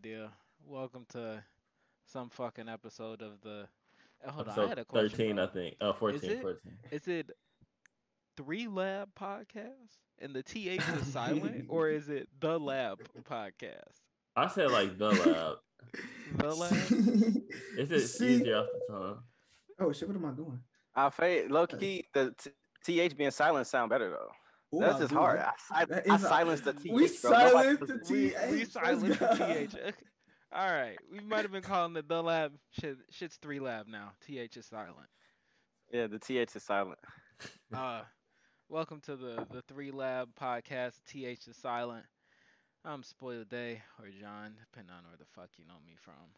idea. Welcome to some fucking episode of the. eh, Hold on, I had a question. 13. I think. Oh, 14, it? 14. Is it three lab podcast and the th is silent, or is it the lab podcast? I said like the lab. The lab. It's just See? easier off the tongue. Oh shit! What am I doing? I fade low key the th being silent sound better though. Ooh, That's I just hard. I, That I, I a- silenced the th. We bro. Silenced listens the to th. we let's silenced the go. th. All right, we might have been calling it the lab. Shit, shit's three lab now. Th is silent. Yeah, the th is silent. Uh, welcome to the the Three Lab podcast. TH is silent. I'm Spoiled Day or John, depending on where the fuck you know me from.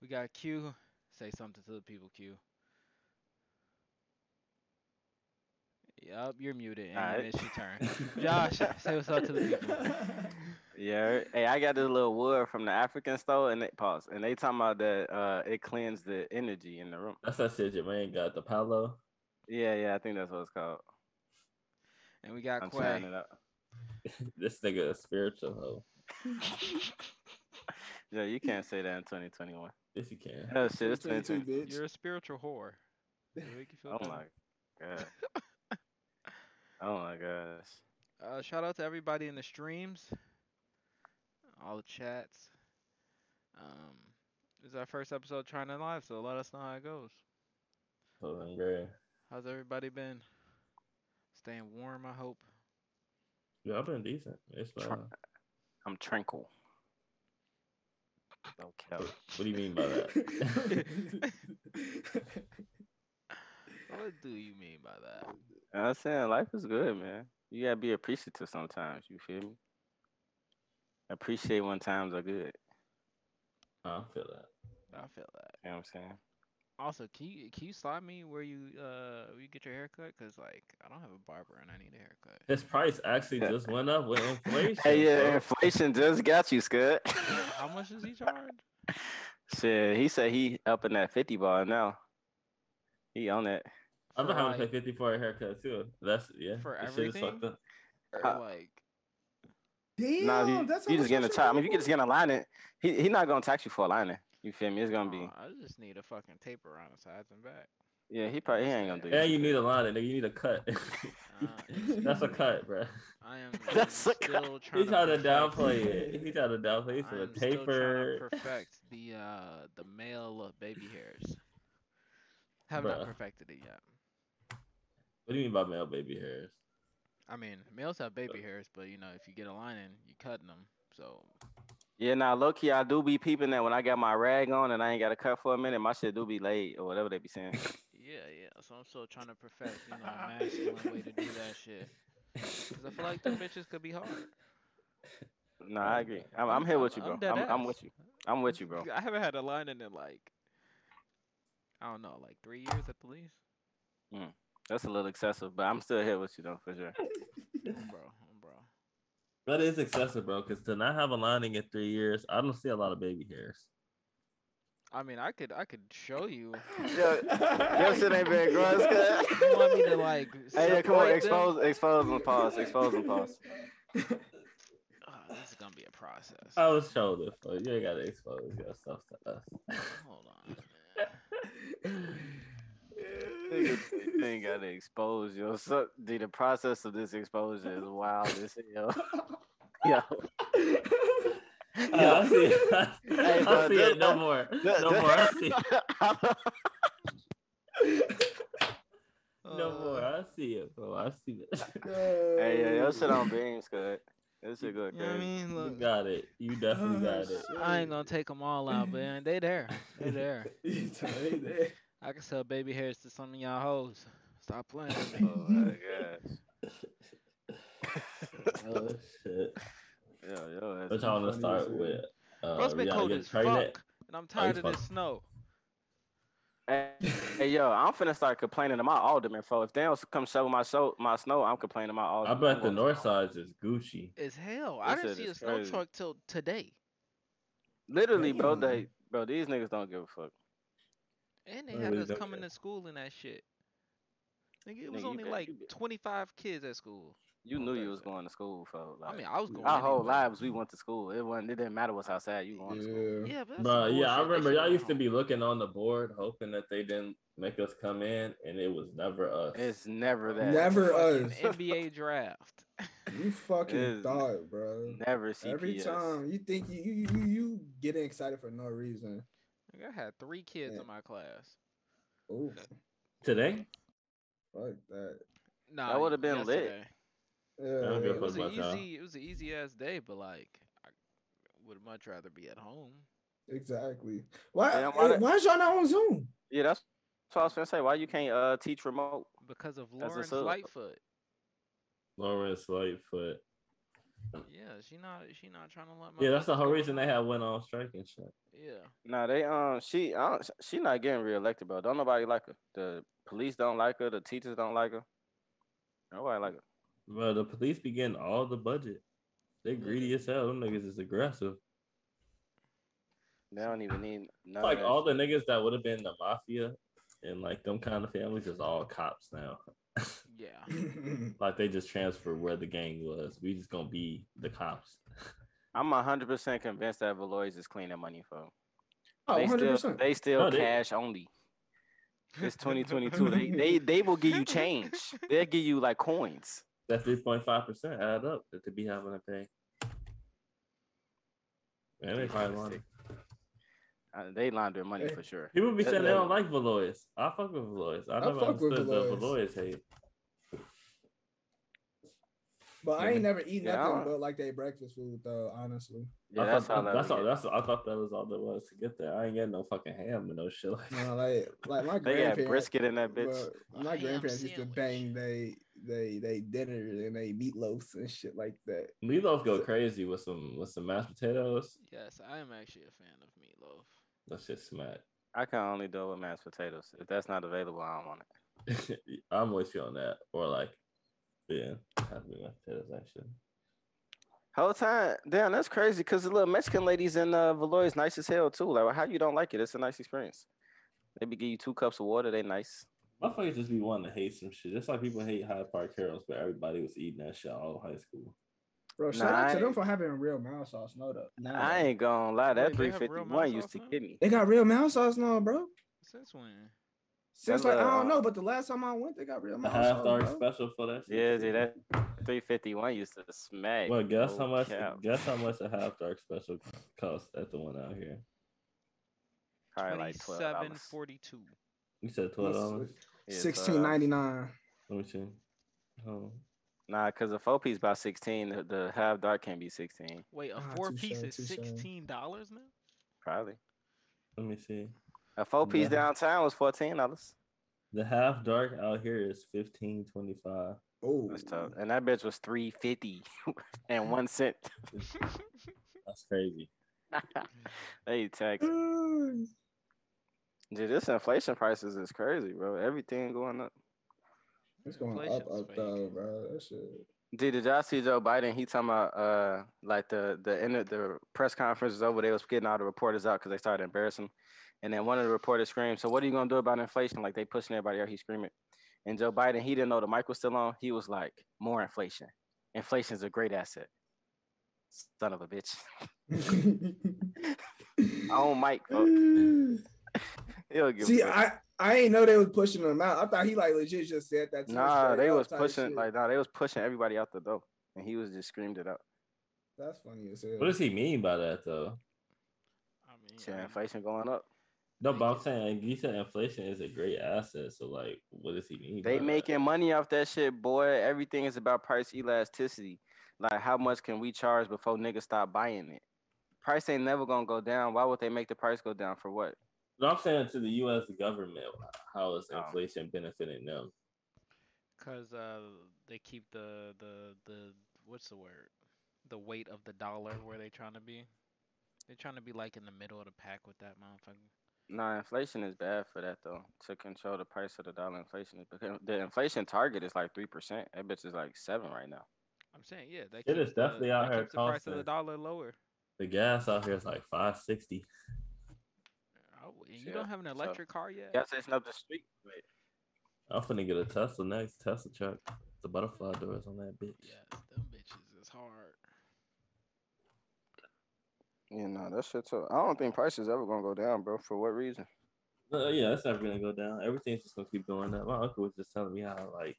We got Q. Say something to the people, Q. Yup, you're muted and you Alright. missed your turn. Josh, say what's up to the people. Yeah. Hey, I got this little wood from the African store, and they pause, and they talking about that uh, it cleans the energy in the room. That's that shit your man got, the Palo. Yeah, yeah, I think that's what it's called. And we got I'm trying Quay. it out. this nigga a spiritual hoe. Yeah, you can't say that in 2021. Yes, you can. Oh shit, it's 2022, 2020. bitch. You're a spiritual whore. Make you feel Oh my god. Oh my gosh. Uh, shout out to everybody in the streams, all the chats. Um, this is our first episode trying to live, so let us know how it goes. So then, great. How's everybody been? Staying warm, I hope. Yeah, I've been decent. It's Tr- fine. I'm tranquil. No cap. What do you mean by that? What do you mean by that? I'm saying life is good, man. You gotta be appreciative sometimes. You feel me? Appreciate when times are good. I feel that. I feel that. You know what I'm saying? Also, can you can you slide me where you uh where you get your haircut? Cause like I don't have a barber and I need a haircut. His price actually just went up with inflation. Hey, yeah, bro. inflation just got you, Scud. How much does he charge? Shit, he said he up in that 50 bar now. He on that. I've been For, having to like- pay 50 for a haircut too. That's yeah. For this shit is everything? fucked up. Or like Damn, Nah, you, that's you just much getting a top. I mean, was you can just get a lining. He he not gonna tax you for a lining. You feel me? It's gonna be. Aw, I just need a fucking tape around the sides and back. Yeah, he probably he ain't gonna do And that. you need a lining, nigga. You need a cut. Uh, That's a cut, bro. I am That's a still trying He tried to downplay it. He's tried to downplay it. He said a I'm still trying taper. to perfect the uh the male baby hairs. Have not perfected it yet. What do you mean by male baby hairs? I mean, males have baby uh, hairs, but you know, if you get a lining, you cutting them. So Yeah, now low key, I do be peeping that when I got my rag on and I ain't got to cut for a minute, my shit do be late or whatever they be saying. yeah, yeah. So I'm still trying to perfect, you know, a masculine way to do that shit. Cause I feel like the bitches could be hard. No, I agree. I'm, I'm- I'm here with you, bro. I'm I'm, I'm with you. I'm with you, bro. I haven't had a lining in like I don't know, like three years at the least. Hmm. That's a little excessive, but I'm still here with you though, for sure. bro, bro. That is excessive, bro. Because to not have a lining in three years, I don't see a lot of baby hairs. I mean, I could, I could show you. Yo, your shit ain't been gross. You want me to like? Hey, yeah, come on, separate them? expose, expose and pause, expose and pause. Oh, this is gonna be a process. I was showed it, but you ain't gotta expose yourself to us. Hold on. Man. Nigga, you ain't gotta expose yourself. Dude, the process of this exposure is wild as hell. Yo. Uh, I see it. I, Hey, I see this- it. No more. No more. I see. No more. I see it, bro. I see it. hey, yo, your shit on beams, good. This shit good, You know what I crazy. mean? You got it. You definitely got it. I ain't gonna take them all out, man. They there. They there. they there. I can sell baby hairs to some of y'all hoes. Stop playing with me. Oh my gosh. Oh shit. Yo, yo, What that's y'all want to start with? Uh, Bro, it's been cold as pregnant? fuck, and I'm tired you of this snow. Hey, hey, yo, I'm finna start complaining to my alderman, for if they don't come shovel my show, my snow, I'm complaining to my alderman. I bet the north side is Gucci. As hell. I This didn't see a snow crazy. truck till today, Literally, bro, Damn. they, bro, these niggas don't give a fuck. And they had really us coming care. to school in that shit. Nigga, it was Nigga, only bet- like you 25 kids at school. You knew you was going to school for like I mean, I was going. our whole lives. We went to school. It wasn't. It didn't matter what's outside. You going to school. Yeah. Yeah, but But some yeah, I remember y'all used to be looking on the board, hoping that they didn't make us come in, and it was never us. It's never that. Never us. NBA draft. You fucking thought, bro. Never CPS. Every time you think you you you, you getting excited for no reason. Like, I had three kids Yeah. in my class. Oh, Today, fuck that. Nah, that would've been lit. yesterday. Yeah, It was an easy. It was an easy ass day, but like, I would much rather be at home. exactly. Why? Yeah, why hey, the- why is y'all not on Zoom? Yeah, that's what I was gonna say. Why you can't uh teach remote? because of As Lawrence sub. Lightfoot. Lawrence Lightfoot. Yeah, she not she not trying to let my Yeah, that's the whole go reason they home. had went on strike and shit. Yeah, Nah, they um she I don't, she not getting reelected, bro. Don't nobody like her. The police don't like her. The teachers don't like her. Nobody like her. Bro, the police be getting all the budget. They greedy as hell. Them niggas is aggressive. They don't even need none like of that all the niggas that would have been the mafia and like them kind of families is all cops now. Yeah. like they just transfer where the gang was. We just gonna be the cops. I'm hundred percent convinced that Valois is cleaning money for. Oh, They 100 still they still No, they- cash only. It's 2022. they they they will give you change. They'll give you like coins. That three point five percent add up that they be having to pay. And they probably lying. Uh, they launder money Hey. for sure. People be That- saying they don't like Valois. I fuck with Valois. I I never fuck with understood the Valois. Valois hate. But I ain't never eat Yeah, nothing but like they breakfast food though. Honestly, Yeah, I that's thought, all. that- I that's all. get. That's I thought that was all there was to get there. I ain't getting no fucking ham and no shit like that. no, like like my They got grandparents. brisket in that bitch. but my Ham grandparents used to bang they they they dinners and they meatloafs and shit like that. Meatloaf go crazy with some with some mashed potatoes. Yes, I am actually a fan of meatloaf. That shit smack. I can only do it with mashed potatoes. If that's not available, I don't want it. I'm with you on that. Or like, yeah, have to be mashed potatoes actually. Whole time, damn, that's crazy. Cause the little Mexican ladies in uh, Valois nice as hell too. Like, how you don't like it? It's a nice experience. They be give you two cups of water. They nice. Motherfuckers just be wanting to hate some shit. Just like people hate Hyde Park Harold's, but everybody was eating that shit all high school. Bro, Nah, shout out to them for having real mild sauce. No, though. Nah, I ain't gonna lie. That Wait, they have real 351 used to sauce now? get me. They got real mild sauce now, bro. Since when? Since That's like I a, don't uh, know, but the last time I went, they got real The mild half sauce. dark special for that shit. Yeah, dude, that 351 used to smack. Well, guess No how much? cap. Guess how much a half dark special cost at the one out here? Probably like twelve Twenty-seven dollars. forty-two. You said twelve dollars. Sixteen ninety nine. Let me see. Oh, Nah, cause a four piece about 16. The, the half dark can't be 16. Wait, a Ah, four touche, piece is sixteen dollars now. Probably. let me see. A four piece Yeah. downtown was 14 dollars. The half dark out here is fifteen twenty five. Oh, That's tough. And that bitch was 350 and one cent. That's crazy. they tax. Dude, this inflation prices is crazy, bro. Everything going up. It's going up, Inflation's up though, bro. That shit. Dude, did y'all see Joe Biden? He talking about uh like the the end of the press conference is over. They was getting all the reporters out because they started embarrassing. Him. And then one of the reporters screamed, "So what are you gonna do about inflation?" Like they pushing everybody out. He screaming. And Joe Biden, he didn't know the mic was still on. He was like, "More inflation. Inflation's a great asset." Son of a bitch. I own Mike. Folks. He'll give. a See. I I ain't know they was pushing them out. I thought he like legit just said that. to Nah, they was pushing like nah, they was pushing everybody out the door, and he was just screamed it out. That's funny as hell. What does he mean by that though? I mean, Shit, I mean, inflation going up. No, but I'm saying you said inflation is a great asset. So like, what does he mean? They by making money off that shit, boy. Everything is about price elasticity. Like how much can we charge before niggas stop buying it? Price ain't never gonna go down. Why would they make the price go down for what? That? No, I'm saying to the U.S. government, how is Oh. inflation benefiting them? Cause uh, they keep the the the what's the word? The weight of the dollar where they trying to be. They're trying to be like in the middle of the pack with that motherfucker. Nah, inflation is bad for that though. To control the price of the dollar, inflation is because the inflation target is like three percent. That bitch is like seven right now. I'm saying, yeah, that It is keeps the- definitely out here the price of the dollar lower. The gas out here is like five sixty. Oh, and you Yeah, don't have an so- electric car yet? Gas station up the street. Wait, I'm finna get a Tesla next Tesla truck. The butterfly doors on that bitch. Yes, them bitches is hard. You know, that shit too. I don't think prices ever gonna go down, bro. For what reason? Uh, yeah, that's never gonna go down. Everything's just gonna keep going up. My uncle was just telling me how like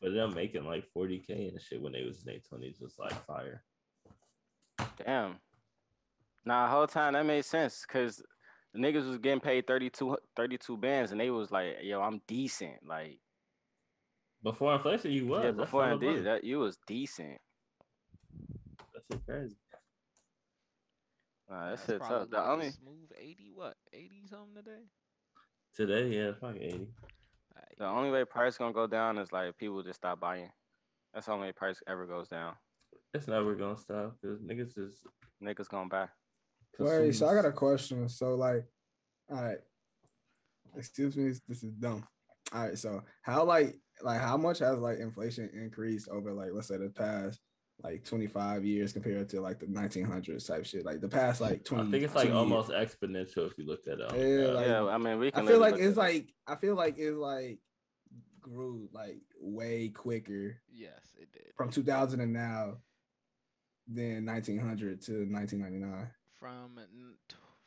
for them making like 40k and shit when they was in their twenties was like fire. Damn. Nah, whole time that made sense because the niggas was getting paid 32, 32 bands and they was like, yo, I'm decent. Like, Before inflation, you was. yeah, before hella I did that, you was decent. That's crazy. Nah, that That's shit's probably up. The only smooth eighty what eighty something today. Today, yeah, it's 80. The only way price gonna go down is like people just stop buying. That's the only way price ever goes down. It's never gonna stop because niggas is. Niggas gonna buy. Wait, so I got a question. So like, all right, excuse me, this is dumb. All right, so how like like how much has like inflation increased over like let's say the past like 25 years compared to like the 1900s type shit, like the past like 20. I think it's like 20 almost exponential if you look at it. on Yeah, like- yeah, I mean we can I feel like it's at it. like I feel like it's like grew like way quicker Yes, it did. from 2000 and now than 1900 to 1999. From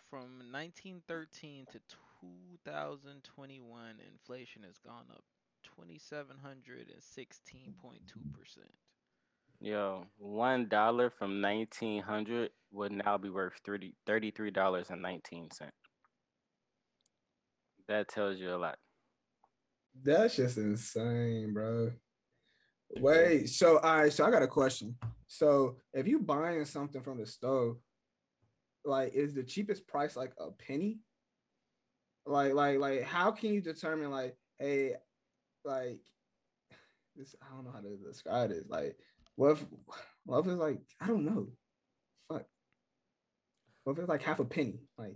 from 1913 to 2021, inflation has gone up 2,716.2 percent. Yo, one dollar from nineteen hundred would now be worth 30 33 dollars and nineteen cent. That tells you a lot. That's just insane, bro. Wait, so all right, so I got a question. So if you're buying something from the store, like is the cheapest price like a penny? Like, like, like, how can you determine like, hey, like this? I don't know how to describe it. Like, what if, what if it's like, I don't know, fuck. What if it's like half a penny? Like,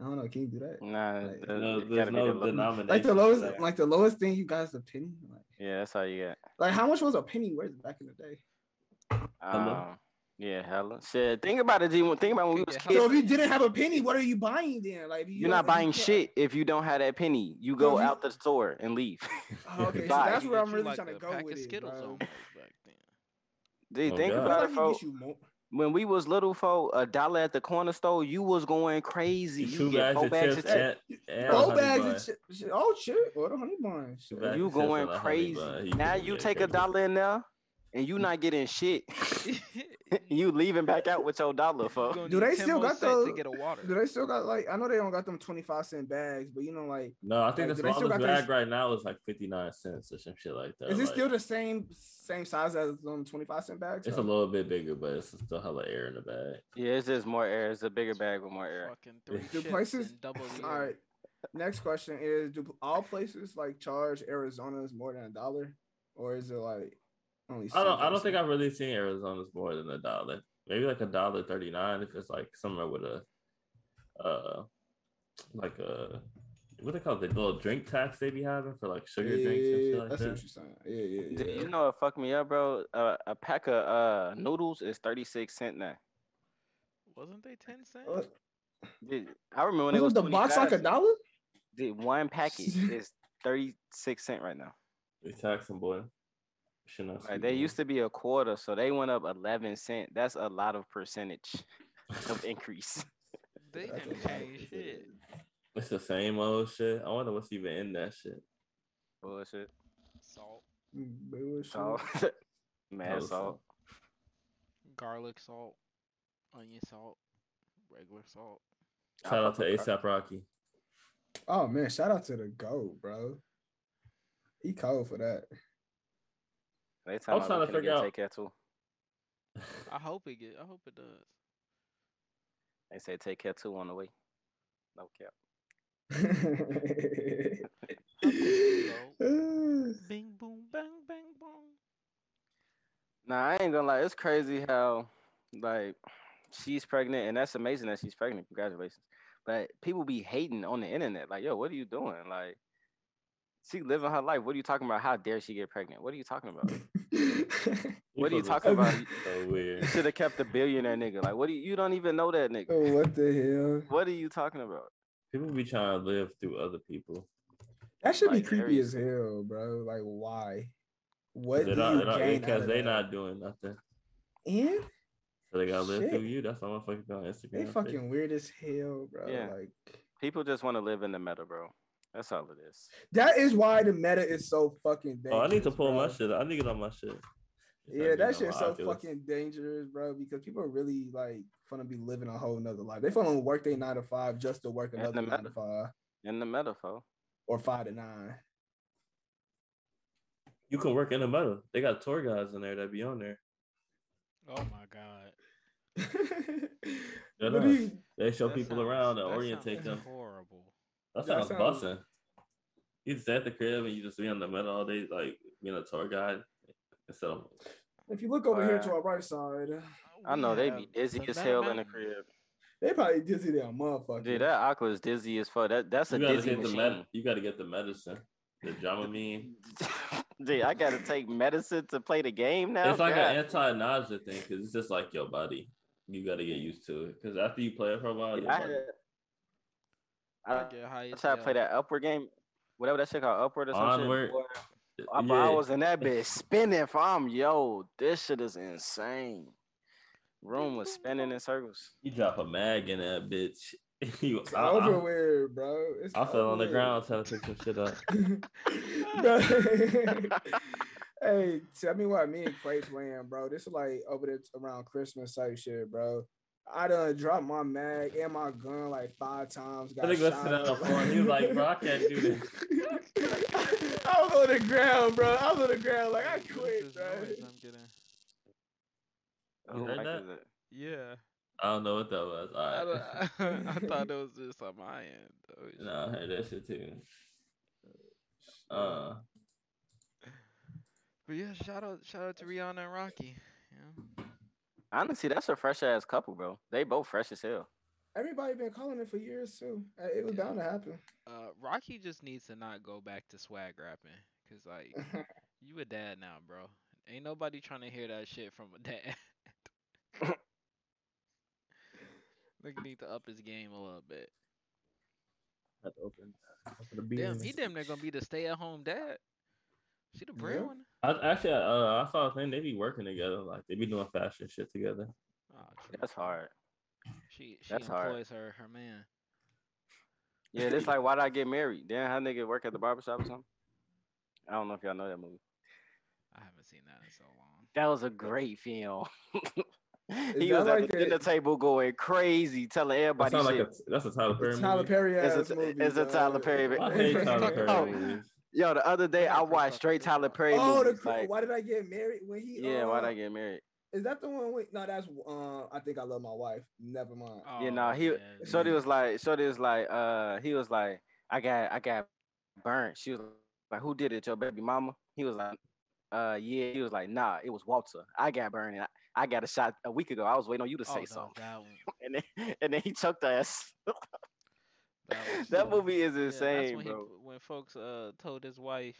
I don't know. Can you do that? Nah, Like- the- No, it there's gotta be no denomination. Like the lowest, that. like the lowest thing you guys a penny. Like, Yeah, that's how you get. like how much was a penny worth back in the day? Hello? Um, yeah, hella shit. Think about it, G. Think about when we was Yeah, kids. So if you didn't have a penny, what are you buying then? Like you You're not if you buying shit if you don't have that penny. You go if you- out the store and leave. Oh, okay, so that's where I'm really like trying to go with of it, Skittles bro. Almost. Dude, Oh, think God. About it, folks. he gets you more. When we was little, folk, a dollar at the corner store, you was going crazy. You Two get bags four of bags chips of chips. and, and Four bags bun. of chip. shit. Oh shit! Or the honey bun. Two Shit. bags You going and a honey crazy. Now you take a dollar in there and you mm. not getting shit. you leaving back out with your dollar, You Do they still got cent to get a water? Do they still got like? I know they don't got them twenty five cent bags, but you know, like, No, I think Like, the do they still smallest got those- bag right now is like 59 cents or some shit like that. is it like- still the same same size as them twenty five cent bags? It's a little bit bigger, but it's still hella air in the bag. Yeah, it's just more air. It's a bigger bag with more air. Fucking three Do places? and double the All air. right. Next question is: Do all places like charge Arizona's more than a dollar, or is it like only? I don't. I don't think? I've really seen Arizona's more than a dollar. Maybe like a dollar thirty nine if it's like somewhere with a, uh, like a what they call it, the little drink tax they be having for like sugar drinks and shit Yeah, like I see that. what you're saying. Yeah, yeah, Dude. You know what fucked me up, bro? Uh, a pack of uh noodles is thirty six cent now. Wasn't they 10 cents? What? Dude, I remember when it was the box like a 25 dollar? Dude, one package is thirty six cent right now. They taxing boy. Should not Like they used to be a quarter, so they went up eleven cent. That's a lot of percentage of increase. They That's didn't a lot of change shit. It's the same old shit. I wonder what's even in that shit. Bullshit. Salt, bullshit. Salt. Mad salt. salt. garlic salt, onion salt, regular salt. Shout out to ASAP Rocky. Oh man, shout out to the GOAT, bro. He cold for that. They tell I'm trying to figure out- Take care too. I hope it get. I hope it does. They say take care too on the way. No cap. Bing boom bang bang boom. Nah, I ain't gonna lie. It's crazy how like she's pregnant, and that's amazing that she's pregnant. Congratulations. But people be hating on the internet. Like, yo, what are you doing? Like, she living her life. What are you talking about? How dare she get pregnant? What are you talking about? What are you talking about? So You weird. should have kept the billionaire nigga. Like, what do you, you don't even know that nigga? oh, what the hell? What are you talking about? People be trying to live through other people. That should be creepy as hell, bro. Like, why? What do They're not, you not, gain because they that? not doing nothing. And So they gotta live Shit. through you. That's why motherfuckers be on Instagram. they and fucking weird as hell, bro. Yeah. Like People just want to live in the meta, bro. That's all it is. that is why the meta is so fucking dangerous. Oh, I need to pull bro. my shit. I need to get on my shit. Yeah, that shit's shit's so fucking dangerous, bro. Because people are really like gonna be living a whole nother life. They gonna work their nine to five just to work another nine meta- to five In the metaphor. or five to nine. You can work in the metal. They got tour guys in there that be on there. Oh my god. Dead What you- They show people sounds- around and orientate them. Horrible. That That sounds sounds- busting. You just at the crib and you just be on the metal all day, like being a tour guide. Instead of if you look over here to Uh, our right side, I know they be dizzy as Meta hell in the crib. they probably dizzy their motherfucker. Dude, that aqua is dizzy as fuck. That that's a you gotta dizzy get the machine. med- you gotta get the medicine. The Dramamine. Dude, I gotta take medicine to play the game now. It's like God. an anti-nausea thing because it's just like your body. You gotta get used to it because after you play it for a while, your I, body- had, I I, get high I as tried to play that upward game, whatever that shit called upward or something. Onward. shit. boy. I, but I was in that bitch spinning from yo, this shit is insane. Room was spinning in circles. You drop a mag in that bitch. you, It's I, I- over bro. It's I fell on the over ground trying to pick some shit up. hey, tell me what me and Quay playing, bro. This is like over there around Christmas type shit, bro. I done dropped my mag and my gun like five times. I got think shot listening on the up. phone, he was like, bro, I can't do this. I was on the ground, bro. I was on the ground like I quit, bro. noise I'm getting? You Who heard mic that? is it? Yeah. I don't know what that was. All I, right. don't- I thought it was just on my end. though. no, I heard that shit too. Uh, But yeah, shout out, shout out to Rihanna and Rocky. Yeah. Honestly, that's a fresh ass couple, bro. They both fresh as hell. Everybody been calling it for years too. Uh, It was bound to happen. Uh, Rocky just needs to not go back to swag rapping, cause like you a dad now, bro. Ain't nobody trying to hear that shit from a dad. Nigga need to up his game a little bit. had to open, open the Damn, beer. he damn near gonna be the stay-at-home dad. She the Yeah. breadwinner. I, actually, uh, I saw a thing. They be working together. Like they be doing fashion shit together. Oh, That's hard. She she That's hard. employs her her man. Yeah, it's like why did I get married? Then how nigga work at the barbershop or something? I don't know if y'all know that movie. I haven't seen that in so long. That was a great film. he that was like at the a- dinner table going crazy, telling That everybody sound like shit. a that's a Tyler Perry It's Tyler movie. Perry It's a ass t- movie. it's a dog. Tyler Perry- I hate Tyler Perry movies. Yo, the other day I I watched straight Tyler Nolan. Perry Oh, the movies. cr- like, why did I get married when he? yeah, why'd uh, I get married? Is that the one? With, no, that's uh. I think I love my wife. Never mind. Yeah, Oh, nah, he- man. Shorty was like, Shorty was like, uh, he was like, I got, I got burnt. She was like, who did it? Your baby mama? He was like, uh, yeah. He was like, nah, it was Walter. I got burned. And I, I got a shot a week ago. I was waiting on you to Oh, say no, something. And then, and then he choked her ass. that, was that movie is yeah, that's insane, when bro. He, when folks uh told his wife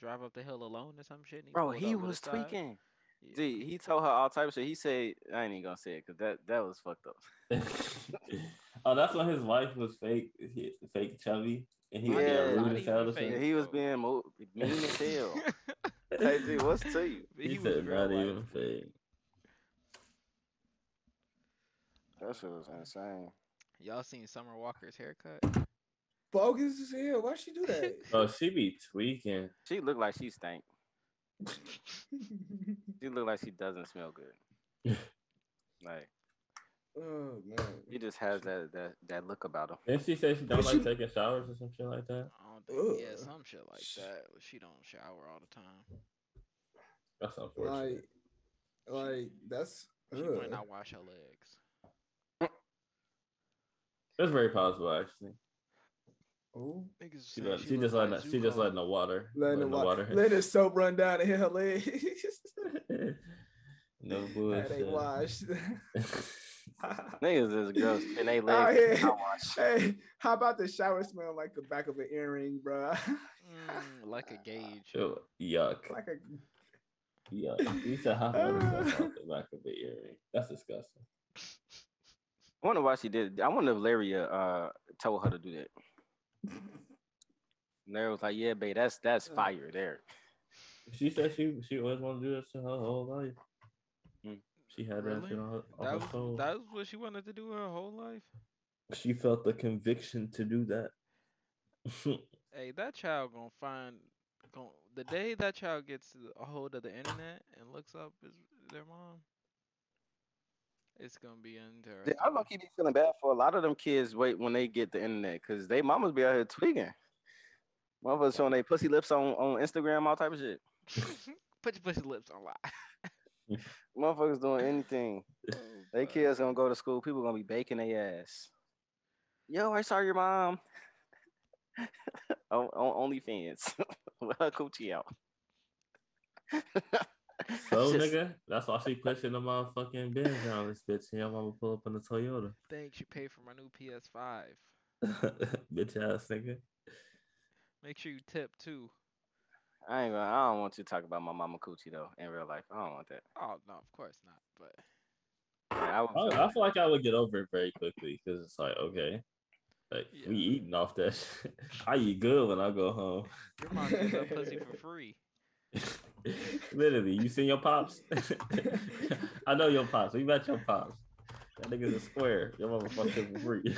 drive up the hill alone or some shit. and Bro, he was tweaking. Yeah. Dude, he told her all types of shit. He said, I ain't even gonna say it because that, that was fucked up. oh, that's when his wife was fake, he- fake chubby, and he was Yeah. yeah, rude Not as hell. fake. he was being mo- mean as hell. hey, dude, what's to you? He, He said real not life. even fake. That shit was insane. Y'all seen Summer Walker's haircut? Bogus as hell. Why she do that? Oh, she be tweaking. She look like she stank. She look like she doesn't smell good. like oh man. he just has that that that look about him. Didn't she say she don't But like she- taking showers or some shit like that? I don't think. Yeah, some shit like that. She don't shower all the time. That's unfortunate. Like, like that's. She ugh. might not wash her legs. That's very possible, actually. Ooh. Niggas She, let, she she just letting like she just letting the water Letting the, the wa- water. letting the soap run down and hit her leg. no bullshit. ain't washed. Niggas is gross and they Oh, yeah. not wash. hey, how about the shower smell like the back of an earring, bro? Mm, like a gauge. Ew, Yuck. like a Yuck. You said how about the stuff the back of the earring? That's disgusting. I wonder why she did. I wonder if Larry uh, uh told her to do that. And Larry was like, "Yeah, babe, that's that's fire there." She said she she always wanted to do this her whole life. Hmm. She had that shit on on That her was, soul. that was what she wanted to do her whole life. She felt the conviction to do that. Hey, that child gonna find gon' the day that child gets a hold of the internet and looks up his, their mom. It's gonna be interesting. I low key be feeling bad for a lot of them kids. Wait when they get the internet, cause they mamas be out here tweaking. Motherfuckers showing their pussy lips on on Instagram, all type of shit. Put your pussy lips on live. Motherfuckers doing anything. Oh, they kids gonna go to school. People gonna be baking their ass. Yo, I saw your mom. on, on OnlyFans. Her coochie out. so Just- nigga, that's why she pushing the motherfucking Benz down this bitch. And your mama pull up in the Toyota. Thanks, you pay for my new PS5. bitch ass nigga. Make sure you tip too. I ain't gonna. I don't want you to talk about my mama coochie though in real life. I don't want that. Oh no, of course not. But Yeah, I would I, feel I feel like I would get over it very quickly because it's like okay, like we eating off that. Shit. I eat good when I go home. your mom gets that pussy for free. Literally, you seen your pops? I know your pops. We met your pops. That nigga's a square. Your mama fucked him free.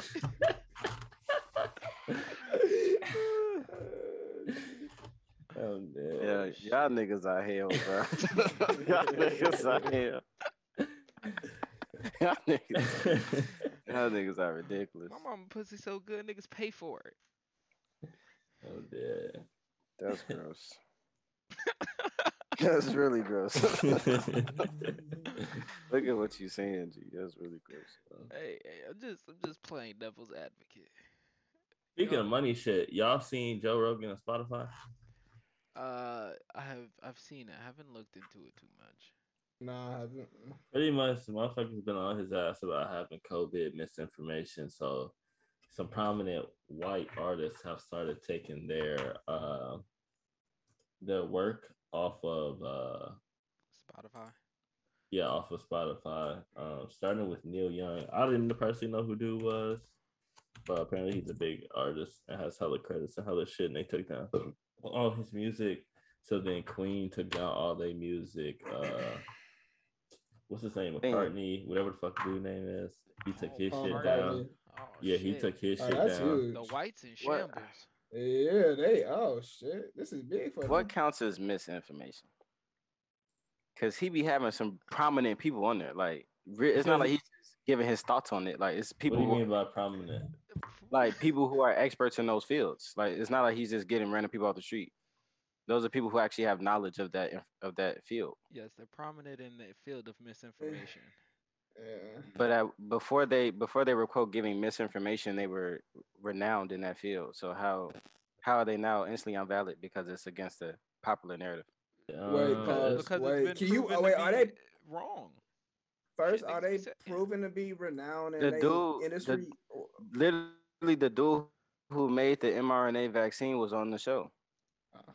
oh Yeah, y'all niggas are hell, bro. y'all niggas are hell. y'all niggas, y'all niggas are ridiculous. My mama pussy so good, niggas pay for it. oh yeah. That's gross. That's really gross. Look at what you're saying, G. That's really gross. Hey, hey, I'm just I'm just playing devil's advocate. Speaking of money shit, y'all seen Joe Rogan on Spotify? Uh, I have I've seen it. I haven't looked into it too much. Nah, I haven't. Pretty much, the motherfucker's been on his ass about having COVID misinformation. So, some prominent white artists have started taking their uh their work off of uh Spotify. yeah off of Spotify. Um, starting with Neil Young. I didn't personally know who dude was, but apparently he's a big artist and has hella credits and hella shit. And they took down all his music. So then Queen took down all their music. Uh, what's his name? Damn. McCartney, whatever the fuck dude name is. He took his Oh, shit McCartney. down. Oh, Yeah, he took his Oh, shit that's down. huge. the whites in What- shambles. Yeah, they. Oh shit, this is big for What them. counts as misinformation? Because he be having some prominent people on there. Like, it's not like he's just giving his thoughts on it. Like, it's people. What people do you who, mean by prominent? like people who are experts in those fields. Like, it's not like he's just getting random people off the street. Those are people who actually have knowledge of that of that field. Yes, they're prominent in the field of misinformation. Yeah. But uh, before they before they were quote giving misinformation, they were renowned in that field. So how how are they now instantly invalid because it's against the popular narrative? Wait, pause. because wait, can you- oh, wait, are they- wrong? First, are they proven to be renowned in The the dude- the- industry? Literally, the dude who made the mRNA vaccine was on the show. Uh,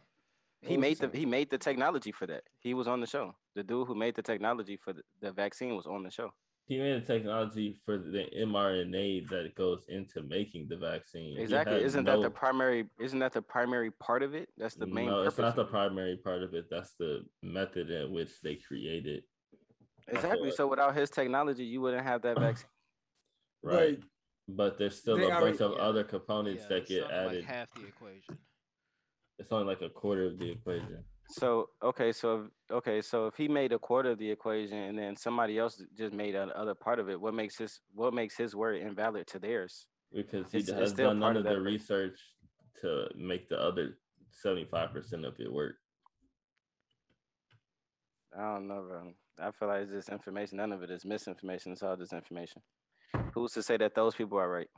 He made the he made the technology for that. He was on the show. The dude who made the technology for the, the vaccine was on the show. He made a technology for the mRNA that goes into making the vaccine. Exactly. Isn't that the primary? Isn't that the primary part of it? That's the main. No, purpose it's not the it. primary part of it. That's the method in which they created. It. Exactly. So without his technology, you wouldn't have that vaccine. Right. Wait, but there's still They a already- bunch of Yeah. other components Yeah, that get added. Like half the equation. It's only like a quarter of the equation. So okay, so okay, so if he made a quarter of the equation and then somebody else just made another part of it, what makes his what makes his word invalid to theirs? Because he It's- it's has still done none of of the research to make the other 75% of it work. I don't know, bro. I feel like it's just information. None of it is misinformation. It's all just information. Who's to say that those people are right?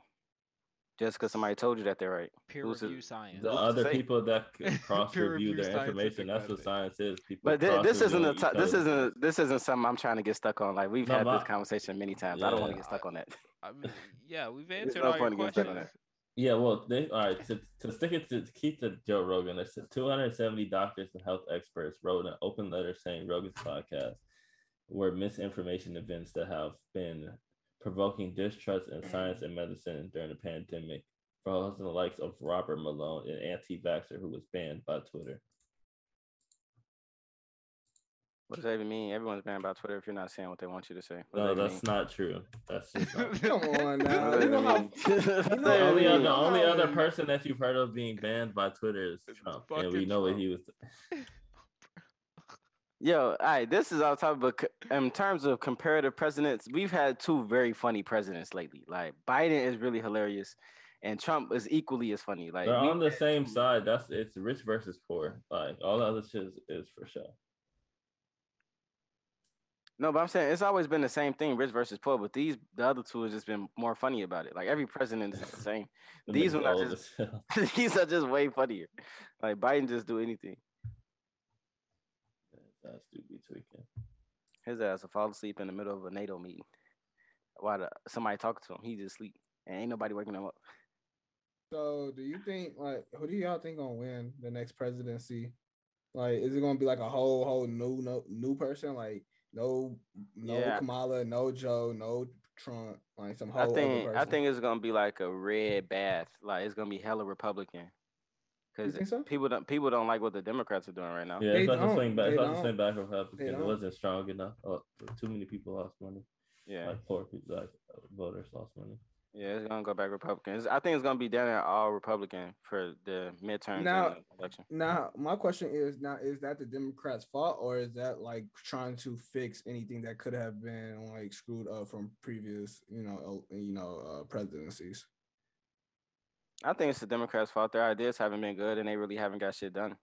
Just because somebody told you that they're right. Peer Who's it- review science. The Who's other say? people that cross review their information, that's what science is. People But thi- this isn't a cross-reviewing t- each this isn't this isn't something I'm trying to get stuck on. Like we've No, had my- this conversation many times. I don't want to get stuck on that. I mean, yeah, we've There's answered no all your point in getting stuck on questions. Yeah, well, they all right. To, to stick it to, to keep the Joe Rogan, there's 270 doctors and health experts wrote an open letter saying Rogan's podcast were misinformation events that have been provoking distrust in mm-hmm. science and medicine during the pandemic for hosting the likes of Robert Malone, an anti-vaxxer who was banned by Twitter. What does that even mean? Everyone's banned by Twitter if you're not saying what they want you to say. What No, that that's mean? not true. That's just not Come on now. You know how you know The only mean? other, You only other person that you've heard of being banned by Twitter is Trump, and we fucking know what he was. Yo, all right, this is our topic. But in terms of comparative presidents, we've had two very funny presidents lately. Like Biden is really hilarious, and Trump is equally as funny. Like They're on the same side. That's it's rich versus poor. Like all the other shit is, is for sure. no, but I'm saying it's always been the same thing, rich versus poor. But these, the other two, has just been more funny about it. Like every president is the same. These ones are just- these are just way funnier. Like Biden just do anything. That's stupid tweaking. His ass will fall asleep in the middle of a NATO meeting while the, somebody talking to him. He just sleep and ain't nobody waking him up. So, do you think like who do y'all think gonna win the next presidency? Like, is it gonna be like a whole whole new no, new person? Like, no no Yeah. Kamala, no Joe, no Trump, like some whole I other think I think it's gonna be like a red bath. Like it's gonna be hella Republican. Because so? people don't people don't like what the Democrats are doing right now. Yeah, They it's like a don't. swing back. It's They like a don't. swing back from Republicans. It wasn't strong enough. Oh, too many people lost money. Yeah, Like poor people, like voters lost money. yeah, it's gonna go back Republicans. I think it's gonna be down there all Republican for the midterm Now- election. Now, my question is now: Is that the Democrats' fault, or is that like trying to fix anything that could have been like screwed up from previous, you know, you know, uh, presidencies? I think it's the Democrats' fault. Their ideas haven't been good, and they really haven't got shit done.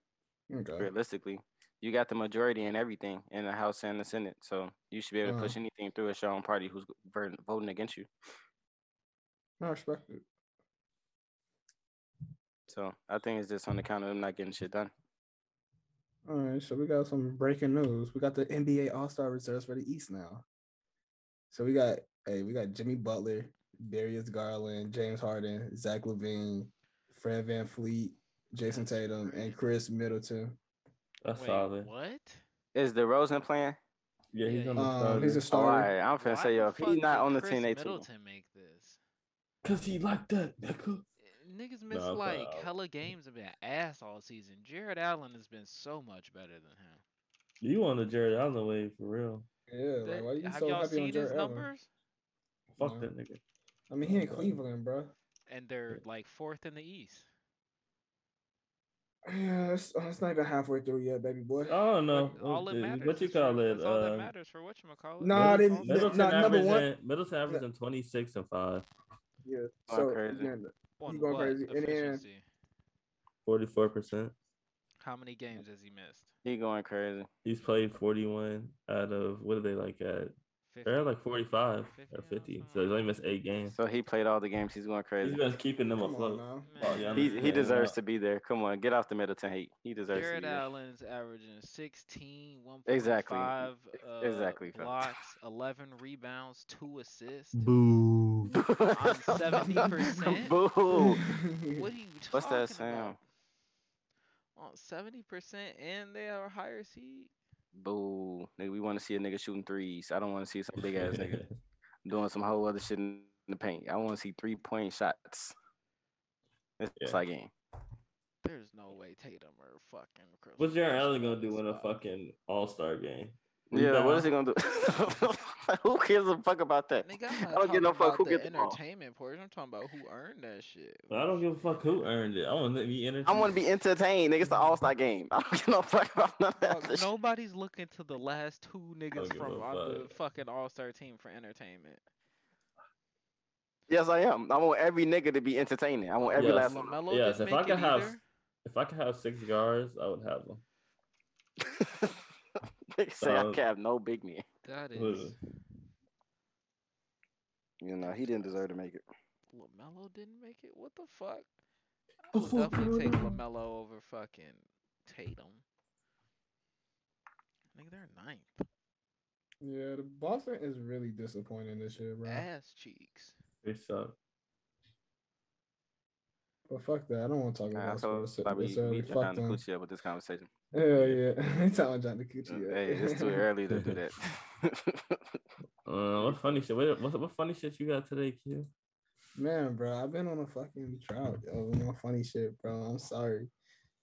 Okay. Realistically, you got the majority in everything in the House and the Senate, so you should be able to uh-huh. push anything through as your own party who's voting against you. I respect it. So I think it's just on account of them not getting shit done. All right, so we got some breaking news. We got the NBA All Star reserves for the East now. So we got, hey, we got Jimmy Butler, Darius Garland, James Harden, Zach LaVine, Fred Van Fleet, Jayson Tatum, and Khris Middleton. That's Wait, solid. what? Is DeRozan playing? Yeah, he's Yeah, on the Um, he's a starter. Oh, all starter. right. I'm finna Why say, yo, the if he's not on the Khris team, they too. Middleton make this. Cause he like that, nigga. Niggas missed Nah, like but, uh, hella games and been ass all season. Jarrett Allen has been so much better than him. You on the Jarrett Allen wave for real? Yeah, That- like why you have so y'all happy on seen his Jarrett Allen? numbers? Fuck No. that nigga. I mean, he in Cleveland, bro. And they're like fourth in the East. Yeah, it's, it's not even halfway through yet, baby boy. I don't know. all it What- matters. What you call it? That's all that Uh, matters for what you call it. Nah, they- Middleton, they- Middleton nah, number one- averaging Middleton averaging twenty six and five. Yeah, Oh, so crazy. again, going crazy. And then- efficiency? 44 percent. How many games has he missed? He going crazy. He's played 41 out of what are they like at? They're at like 45 50 or or 50. So something. he's only missed eight games. So he played all the games. He's going crazy. He's crazy. been keeping them come afloat. Oh, yeah, He he deserves to be there. Come on, get off the Middleton hate. He deserves to Jarrett be there. Allen's averaging 16, 1.5 Exactly. uh, Exactly, blocks, 11 rebounds, 2 assists. Boo. 70%? Boo. What are you talking What's that about? sound? On 70% and they are higher seed? Boo. Nigga, we want to see a nigga shooting threes. I don't want to see some big ass nigga doing some whole other shit in the paint. I want to see three point shots. It's Yeah. like game. There's no way Tatum or fucking Khris What's Jarrett Bosh Allen gonna do in a fucking All Star game? Yeah, what is he gonna do? who cares a fuck about that? Nigga, I'm not I don't give no fuck who about get the the entertainment portion. I'm talking about who earned that shit. But I don't give a fuck who earned it. I want to be entertained. I want to be entertained. Nigga, it's the All Star game. I don't give no fuck about none of that Dog, shit. nobody's looking to the last two niggas from a on the fucking All Star team for entertainment. Yes, I am. I want every nigga to be entertaining. I want every Yes. last one. LaMelo Yes, didn't if I could have- either. If I could have six guards, I would have them. Nigga say I can't have no big man. That is Literally. You know, he didn't deserve to make it. LaMelo didn't make it. What the fuck? I would definitely take? LaMelo over fucking Tatum. I think they're ninth. Yeah, the Boston is really disappointing this year, bro. Ass cheeks. They suck. But fuck that. I don't want to talk Nah, I about feel sports. like we, necessarily. we Fuck John them. Coochie up with this conversation. Hell yeah. Ain't talking John Cucci. Hey, it's too early to do that. Uh, what funny shit? What, what, what funny shit you got today, Q? Man, bro, I've been on a fucking drought. Yo, you know, funny shit, bro. I'm sorry.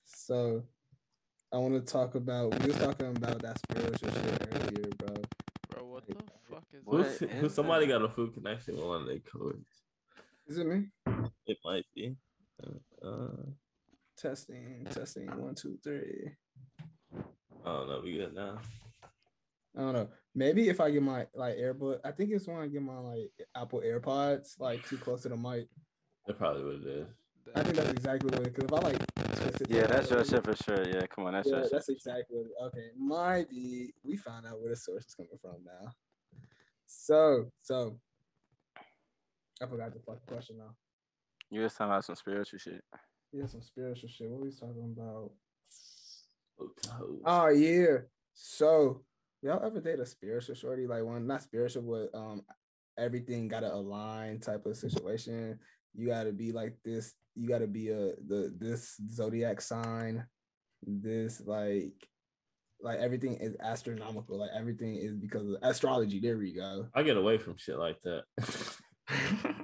So, I want to talk about. We was talking about that spiritual shit earlier, bro. Bro, what the fuck is Who's, that? Who is somebody that? got a food connection with one of their codes. Is it me? It might be. Uh, uh, Testing, testing. One, two, three. I don't know. We good now. I don't know. Maybe if I get my like AirBud, I think it's when I get my like Apple AirPods like too close to the mic. That probably what it is. I think that's exactly what it. Because if I like Yeah, that's a your little shit for sure. Yeah, come on, that's yeah, your shit. that's exactly what it, okay. Might be we found out where the source is coming from now. So so I forgot the fucking question now. You was talking about some spiritual shit. Yeah, some spiritual shit. What were we talking about? Oh yeah. So y'all ever date a spiritual shorty? Like one not spiritual, but um everything gotta align type of situation. You gotta be like this, you gotta be a the this zodiac sign, this like like everything is astronomical. Like everything is because of astrology. There we go. I get away from shit like that.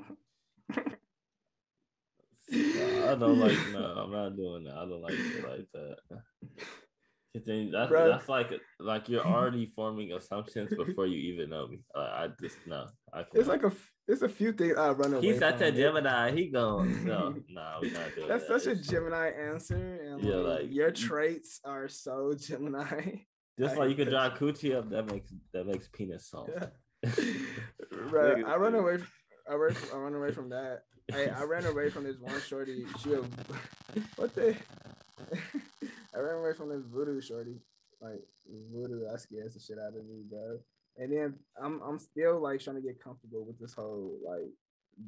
I don't like no, I'm not doing that. I don't like shit like that. 'Cause then That's, Bruh. that's like like you're already forming assumptions before you even know me. Uh, I just no. I can't. It's like a f- it's a few things I run away. he's such a from. Gemini. He going no, no, we're not doing That's that. such a It's- Gemini answer, and Yeah, like, like, your traits are so Gemini. Just I like you can could that draw coochie up, that makes that makes penis soft. Bro, Niggas I run do. away. f- I run. I run away from that. Hey, I ran away from this one shorty. She, a, what the? I ran away from this voodoo shorty. Like voodoo, I scared the shit out of me, bro. And then I'm I'm still like trying to get comfortable with this whole like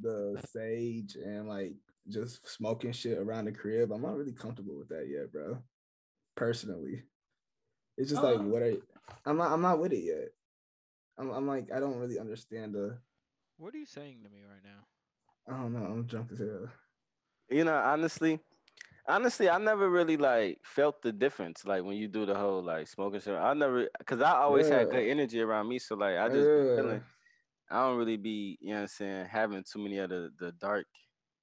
the sage and like just smoking shit around the crib. I'm not really comfortable with that yet, bro. Personally, it's just like Uh. what I I'm not I'm not with it yet. I'm I'm like I don't really understand the What are you saying to me right now? I don't know. I'm drunk as hell. You know, honestly, honestly, I never really like felt the difference. Like when you do the whole like smoking shit, I never, cause I always had good energy around me. So like I just Yeah. feeling. I don't really be, you know what I'm saying, having too many of the, the dark,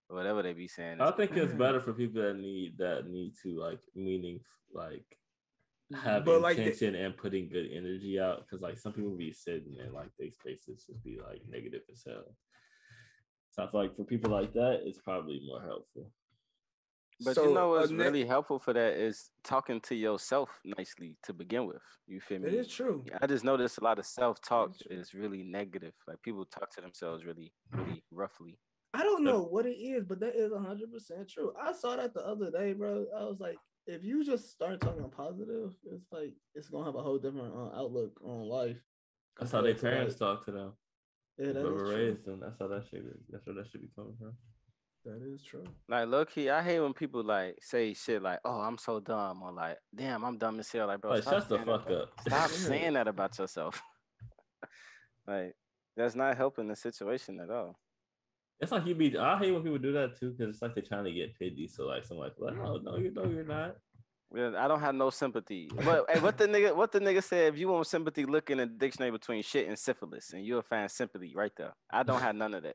or whatever they be saying. I think it's better for people that need that need to like meaning like have But, like, the- intention and putting good energy out because like some people be sitting and like they spaces just be like negative as hell. So I feel like for people like that, it's probably more helpful. But So, you know what's uh, ne- really helpful for that is talking to yourself nicely to begin with. You feel me? It is true. I just noticed a lot of self talk It's is really negative. Like people talk to themselves really, really roughly. I don't know what it is, but that is hundred percent true. I saw that the other day, bro. I was like, if you just start talking positive, it's like it's gonna have a whole different uh, outlook on life. That's how their parents like- talk to them. Yeah, that Whoever is true. raised them, that's how that shit. That's where that should be coming from. That is true. Like low key, I hate when people like say shit like, "Oh, I'm so dumb," or like, "Damn, I'm dumb as hell." Like, bro, Like, shut the saying that, fuck up. Stop saying that about yourself. like, that's not helping the situation at all. It's like you be. I hate when people do that too because it's like they're trying to get pity. So like, someone like, "Well, no, no, you know, you're not. Yeah, I don't have no sympathy. But hey, what the nigga, what the nigga said? If you want sympathy, look in the dictionary between shit and syphilis, and you'll find sympathy right there. I don't have none of that.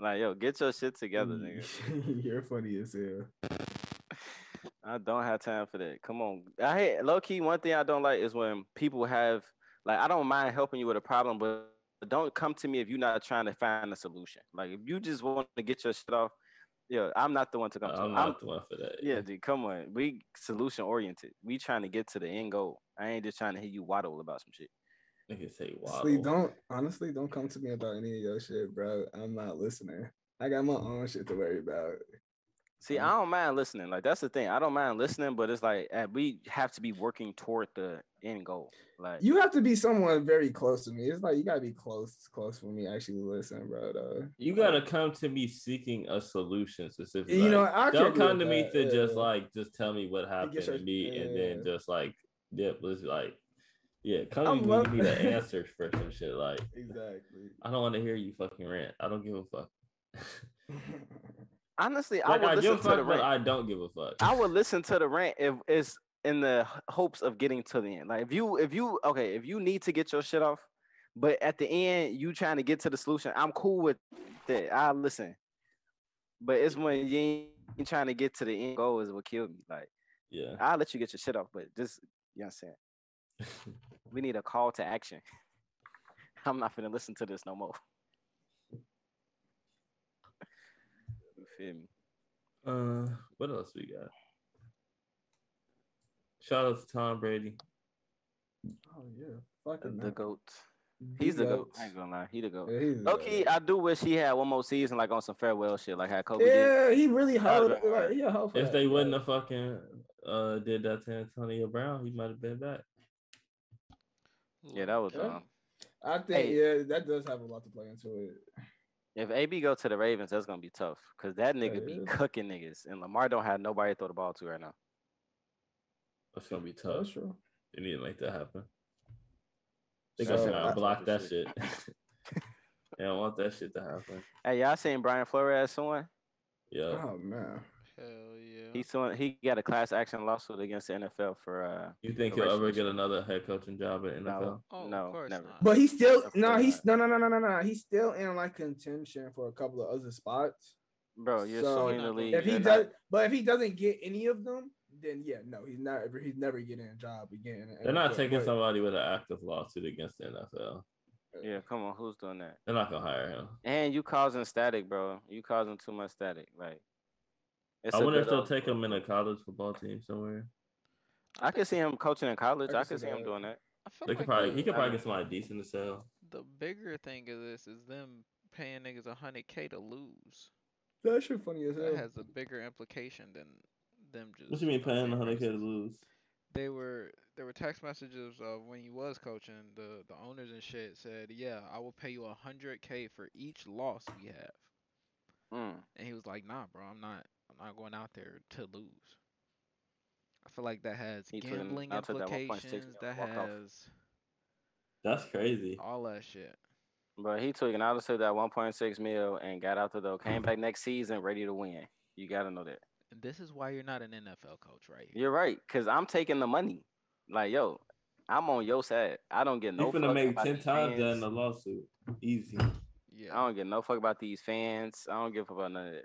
Like, yo, get your shit together, mm, nigga. You're funny as hell. I don't have time for that. Come on. I hate low key. One thing I don't like is when people have like I don't mind helping you with a problem, but don't come to me if you're not trying to find a solution. Like if you just want to get your shit off, yeah, I'm not the one to come to. I'm I'm- not the one for that. yeah, dude, come on. We solution oriented. We trying to get to the end goal. I ain't just trying to hear you waddle about some shit. Nigga say Honestly, don't honestly don't come to me about any of your shit, bro. I'm not listening. I got my own shit to worry about. See, I don't mind listening. Like that's the thing. I don't mind listening, but it's like eh, we have to be working toward the end goal. Like You have to be someone very close to me. It's like you gotta be close, close for me actually listen, bro. Though You gotta come to me seeking a solution specifically. You know, I don't come do to me that, to just like just tell me what happened your- to me and then just like yeah, let's like yeah, come to I me when you need an answer for some shit. Like exactly. I don't want to hear you fucking rant. I don't give a fuck. honestly, I would I, listen to the fuck, but rant. I don't give a fuck. I would listen to the rant if it's in the hopes of getting to the end. Like if you if you okay, if you need to get your shit off, but at the end you trying to get to the solution, I'm cool with that. I listen. But it's when you ain't trying to get to the end goal is what killed me. Like Yeah. I'll let you get your shit off, but just you know what I'm saying. We need a call to action. I'm not gonna listen to this no more. You feel me? uh, what else we got? Shout out to Tom Brady. Oh yeah, The, fucking the man. goat. He's the goat. goat. I ain't gonna lie. He the goat. Yeah, he's the Low goat. I do wish he had one more season, like on some farewell shit, like how Kobe did. Yeah, he really held. been Like, yeah, hold If that. they wouldn't have fucking uh did that to Antonio Brown, he might have been back. Yeah, that was Yeah. um. I think Hey. yeah, that does have a lot to play into it. If AB go to the Ravens, that's gonna be tough because that nigga it be is. cooking niggas, and Lamar don't have nobody to throw the ball to right now. That's gonna be That's tough. true. They need to make that happen. They So, gonna I- block that shit. shit. they don't want that shit to happen. Hey, y'all seen Brian Flores suing? Yeah. Oh man, Hell yeah. He suing. He got a class action lawsuit against the NFL for uh. You think he'll ever get another head coaching job at NFL? No, Oh, of no, course never. not. but he's still Of no, course he's no, no, no, no, no, no. He's still in like contention for a couple of other spots. Bro, you're So, suing the league. If he does, not- but if he doesn't get any of them, then yeah, no, he's not. He's never getting a job again. in the They're not taking But- somebody with an active lawsuit against the NFL. yeah, come on, who's doing that? They're not gonna hire him. And you causing static, bro. You causing too much static. Like, it's I a wonder if they'll take him in a college football team somewhere. I could see him coaching in college. I I can could see see him that. doing that. They like could probably the, he could probably I- get somebody decent to sell. the bigger thing of this is them paying niggas a hundred k to lose. That shit funny as hell. That has a bigger implication than them just. What do you mean paying a 100 k to lose? They were there were text messages of when he was coaching. The the owners and shit said, "Yeah, I will pay you a hundred k for each loss we have." Mm. And he was like, "Nah, bro, I'm not. I'm not going out there to lose." I feel like that has He took- gambling I took that 1.6 implications. mil That walk off. has That's crazy. all that shit. But he took and I took that 1.6 mil and got out the door. Came back next season ready to win. You gotta know that. And this is why you're not an NFL coach, right? here. You're right, cause I'm taking the money. Like yo, I'm on your side. I don't get no. You're gonna fuck make about ten these times that in fans. the lawsuit. Easy. Yeah. I don't get no fuck about these fans. I don't give a fuck about none of that.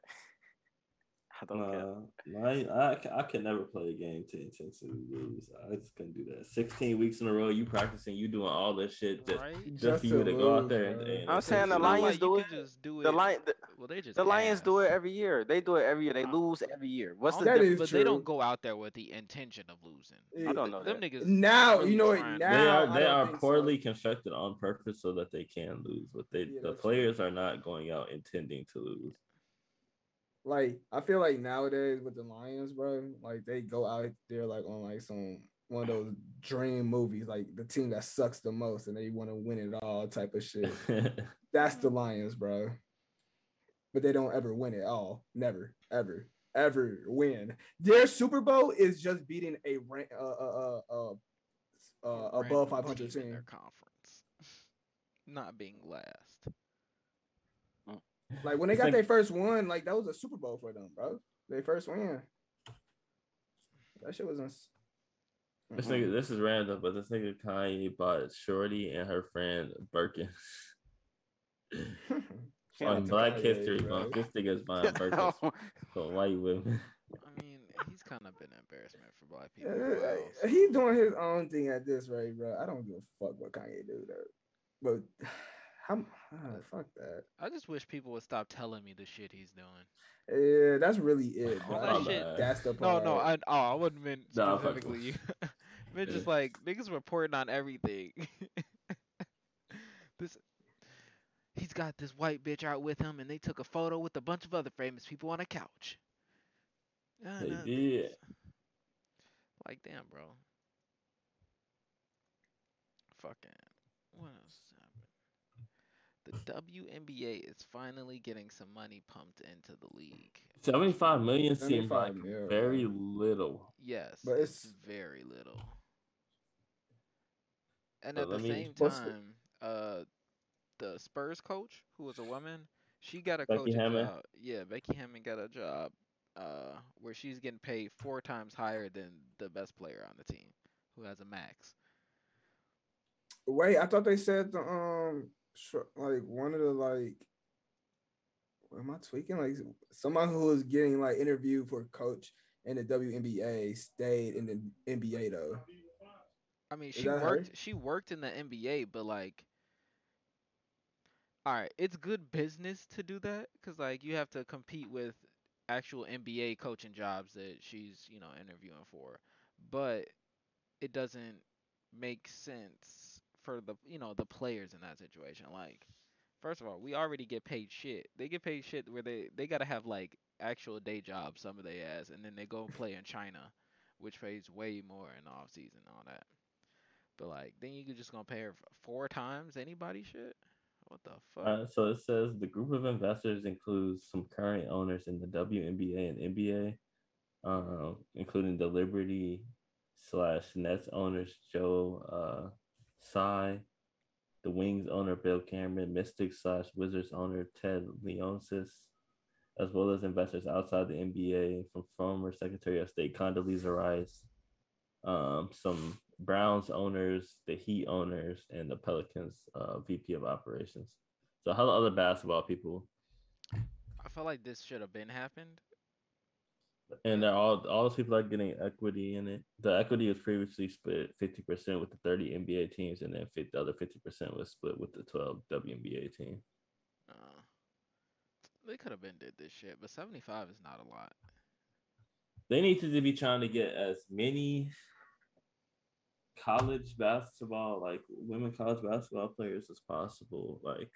I don't care. Uh, no, I, I, c- I could never play a game to intensely lose. I just couldn't do that. 16 weeks in a row, you practicing, you doing all this shit just, right? just, Just for you to to go out there and, and I'm saying the Lions do it. Just do it. The lion, the, well, they just the Lions do it every year. They do it every year. They lose every year. What's the That difference? is but they don't go out there with the intention of losing. I don't know Them that. niggas Now you know what? Now they are they are think so. poorly constructed on purpose so that they can lose. But they Yeah, the that's players are not going out intending to lose. Like I feel like nowadays with the Lions, bro, like they go out there like on like some one of those dream movies, like the team that sucks the most and they want to win it all type of shit. That's the Lions, bro. But they don't ever win it all. Never, ever, ever win. Their Super Bowl is just beating a rank, uh, uh, uh, uh, uh, above 500 team in their conference, not being last. Like when they got like- their first one, like that was a Super Bowl for them, bro. Their first win. That shit was ins- this Mhm. nigga, this is random, but this nigga Kanye bought Shorty and her friend Birkin on Black Kanye, History bro. Month. This nigga's buying Birkins for white women. I mean, he's kind of been an embarrassment for black people. Yeah, for a while, uh, He's doing his own thing at this rate, bro. I don't give a fuck what Kanye do though. But how ah, fuck that. I just wish people would stop telling me the shit he's doing. Yeah, that's really it, All bro. that shit- That's the No, part. no, I oh, I wouldn't mean Nah, fuck specifically you. with- meant just like niggas reporting on everything. this he's got this white bitch out with him, and they took a photo with a bunch of other famous people on a couch. They nah, did. Like damn, bro. Fucking what else happened? The WNBA is finally getting some money pumped into the league. 75 million seems 75 like mil, very little. Yes, But it's it's- very little. And at the me- same What's the- time, uh, the Spurs coach, who was a woman, she got a Becky coaching Hammon? job. Yeah, Becky Hammon got a job, uh, where she's getting paid four times higher than the best player on the team, who has a max. Wait, I thought they said the um sh- like one of the like am I tweaking? Like someone who was getting like interviewed for coach in the WNBA stayed in the NBA though. I mean, Is she that her? worked. She worked in the NBA, but like, all right, it's good business to do that because like you have to compete with actual NBA coaching jobs that she's you know interviewing for, but it doesn't make sense for the you know the players in that situation. Like, first of all, we already get paid shit. They get paid shit where they they gotta have like actual day jobs, some of they ass, and then they go play in China, which pays way more in the off season and all that. But like, then you could just gonna pay her four times anybody shit. What the fuck? Uh, so it says the group of investors includes some current owners in the WNBA and NBA, um, including the Liberty slash Nets owners Joe Tsai, the Wings owner Bill Cameron, Mystics slash Wizards owner Ted Leonsis, as well as investors outside the NBA from former Secretary of State Condoleezza Rice, um, some Browns owners, the Heat owners, and the Pelicans uh, VP of operations. So how the other basketball people, I feel like this should have been happened. And they're all all those people are getting equity in it. The equity was previously split fifty percent with the thirty NBA teams, and then 50, the other fifty percent was split with the twelve WNBA team. Uh, they could have been did this shit, but 75 is not a lot. They need to be trying to get as many college basketball, like women college basketball players as possible, like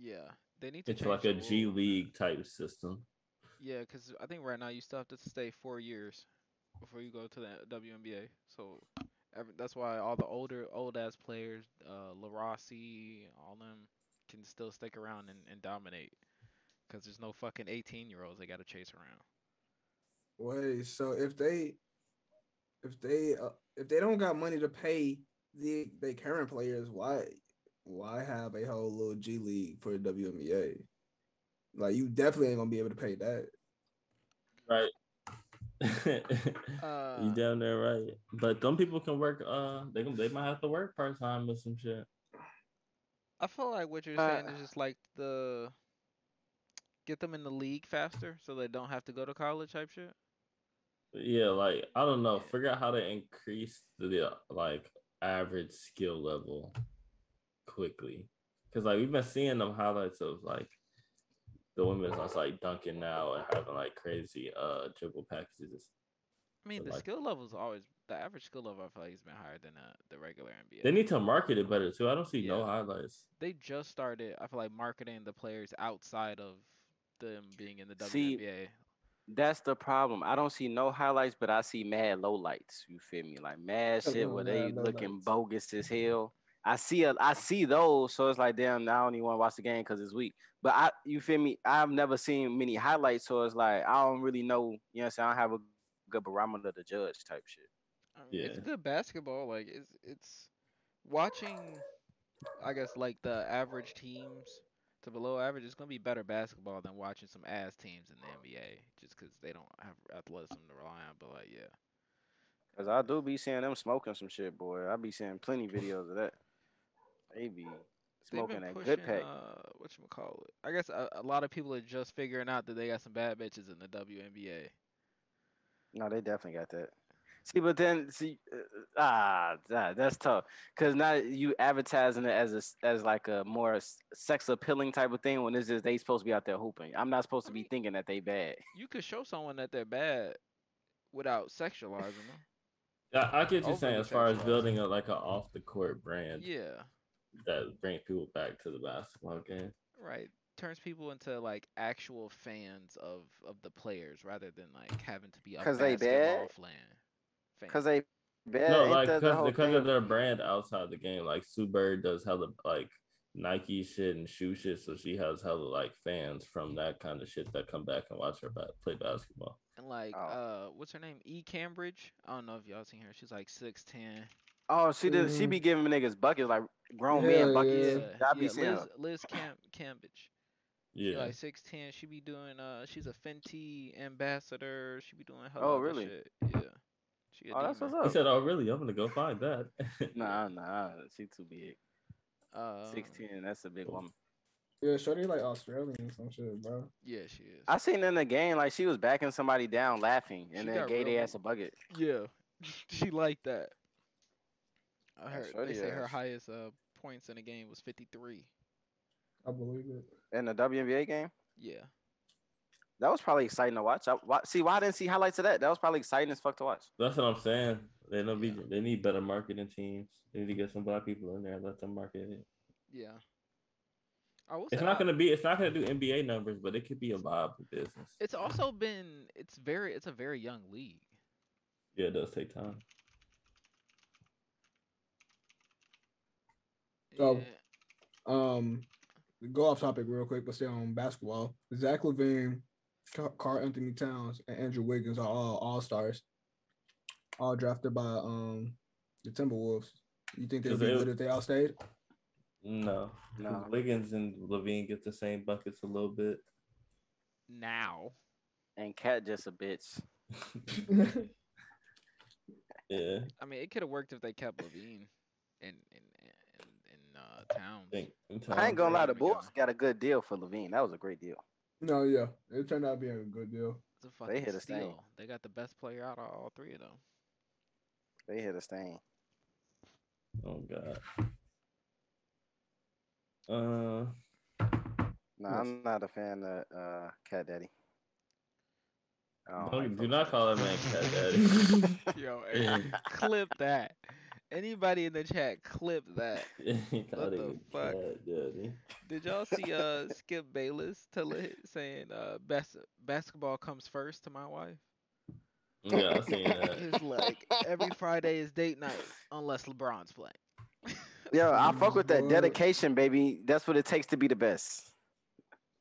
Yeah, they need to into like a G rule on that. League type system. Yeah, because I think right now you still have to stay four years before you go to the WNBA. So every, that's why all the older, old ass players, uh, Taurasi, all them can still stick around and, and dominate. Because there's no fucking 18 year olds they got to chase around. Wait, so if they if they uh, if they don't got money to pay the they current players, why why have a whole little G League for the WNBA? Like you definitely ain't gonna be able to pay that. Right. Uh, you down there right. But some people can work uh they can they might have to work part time with some shit. I feel like what you're Uh, saying is just like the get them in the league faster so they don't have to go to college type shit. Yeah, like I don't know, figure out how to increase the uh, like average skill level quickly. Cause like we've been seeing them highlights of like the women's that's like dunking now and having like crazy uh dribble packages. I mean, So, the like- skill is always the average skill level. I feel like has been higher than uh, the regular NBA. They need to market it better too. I don't see no highlights. they just started. I feel like marketing the players outside of them being in the See, WNBA. That's the problem. I don't see no highlights, but I see mad low lights. You feel me? Like mad shit where they Mad looking lowlights. bogus as hell. I see a, I see those, so it's like damn. I don't even want to watch the game because it's weak. But I, you feel me? I've never seen many highlights, so it's like I don't really know. You know, what I'm saying? I don't have a good barometer to judge type shit. I mean, It's good basketball. Like it's it's watching. I guess like the average teams to below average. It's gonna be better basketball than watching some ass teams in the NBA, just because they don't have athleticism to rely on. But like, yeah. Cause I do be seeing them smoking some shit, boy. I be seeing plenty videos of that. They be smoking been that pushing, good pack. uh, what you call it? I guess a, a lot of people are just figuring out that they got some bad bitches in the WNBA. No, they definitely got that. See, but then see, uh, ah, that, that's tough. Cause now you advertising it as a s- as like a more sex appealing type of thing when it's just they supposed to be out there hooping. I'm not supposed to be thinking that they bad. You could show someone that they're bad without sexualizing them. Yeah, I get you saying as far as building a like a off the court brand Yeah, that brings people back to the basketball game. right. Turns people into like actual fans of of the players rather than like having to be a 'Cause they basketball bad? fan. fan. Cause they bad. no, like the because whole because of their brand outside the game. Like Sue Bird does hella like Nike shit and shoe shit, so she has hella like fans from that kind of shit that come back and watch her ba- play basketball. and like Oh. uh, what's her name? E Cambage. I don't know if y'all seen her. She's like six ten. Oh, she did. She Mhm. be giving niggas buckets like grown Yeah, men buckets. Yeah, I be yeah. seeing Liz, her. Liz Cam Cambage. She Yeah, like six ten. She be doing uh she's a Fenty ambassador. She be doing hella Oh, really? shit. Yeah. She a Oh, that's demon. what's he said, "Oh, really? I'm gonna go find that." Nah, nah, she too big. Uh, Sixteen, that's a big woman. Yeah, Shorty like Australian or some shit, bro. Yeah, she is. I seen in the game like she was backing somebody down laughing and She then got gave their ass a bucket. yeah, she liked that. I heard they shorty say her highest uh points in the game was 53. I believe it. In the WNBA game, Yeah. that was probably exciting to watch. I, why, see, why I didn't see highlights of that? That was probably exciting as fuck to watch. That's what I'm saying. They don't be. Yeah. They need better marketing teams. They need to get some black people in there and let them market it. Yeah. I will It's not I- gonna be. It's not gonna do NBA numbers, but it could be a viable business. It's also been it's very it's a very young league. Yeah, it does take time. So- Yeah. Um, go off topic real quick, but stay on basketball. Zach LaVine, Carl Anthony Towns, and Andrew Wiggins are all all stars, all drafted by um the Timberwolves. You think they'd be they- good if they all stayed? No, No. 'cause Wiggins and LaVine get the same buckets a little bit. Now. And Cat just a bitch. Yeah, I mean, it could have worked if they kept LaVine and, in in, in uh, Towns. I think. in I ain't gonna lie, the There we. Bulls got a good deal for LaVine. That was a great deal. no, yeah, it turned out being a good deal. It's a fucking hit a stain. steal. They got the best player out of all three of them. They hit a stain. Oh god. Uh, No, Yes. I'm not a fan of uh, Cat Daddy. I don't don't- like do not call that. that man Cat Daddy. Yo, hey, clip that. Anybody in the chat, clip that. He called the fuck? Cat Did y'all see uh Skip Bayless tell it saying uh bas- basketball comes first to my wife? Yeah, I seen that. He's like every Friday is date night unless LeBron's playing. Yo, I fuck with that dedication, baby. That's what it takes to be the best.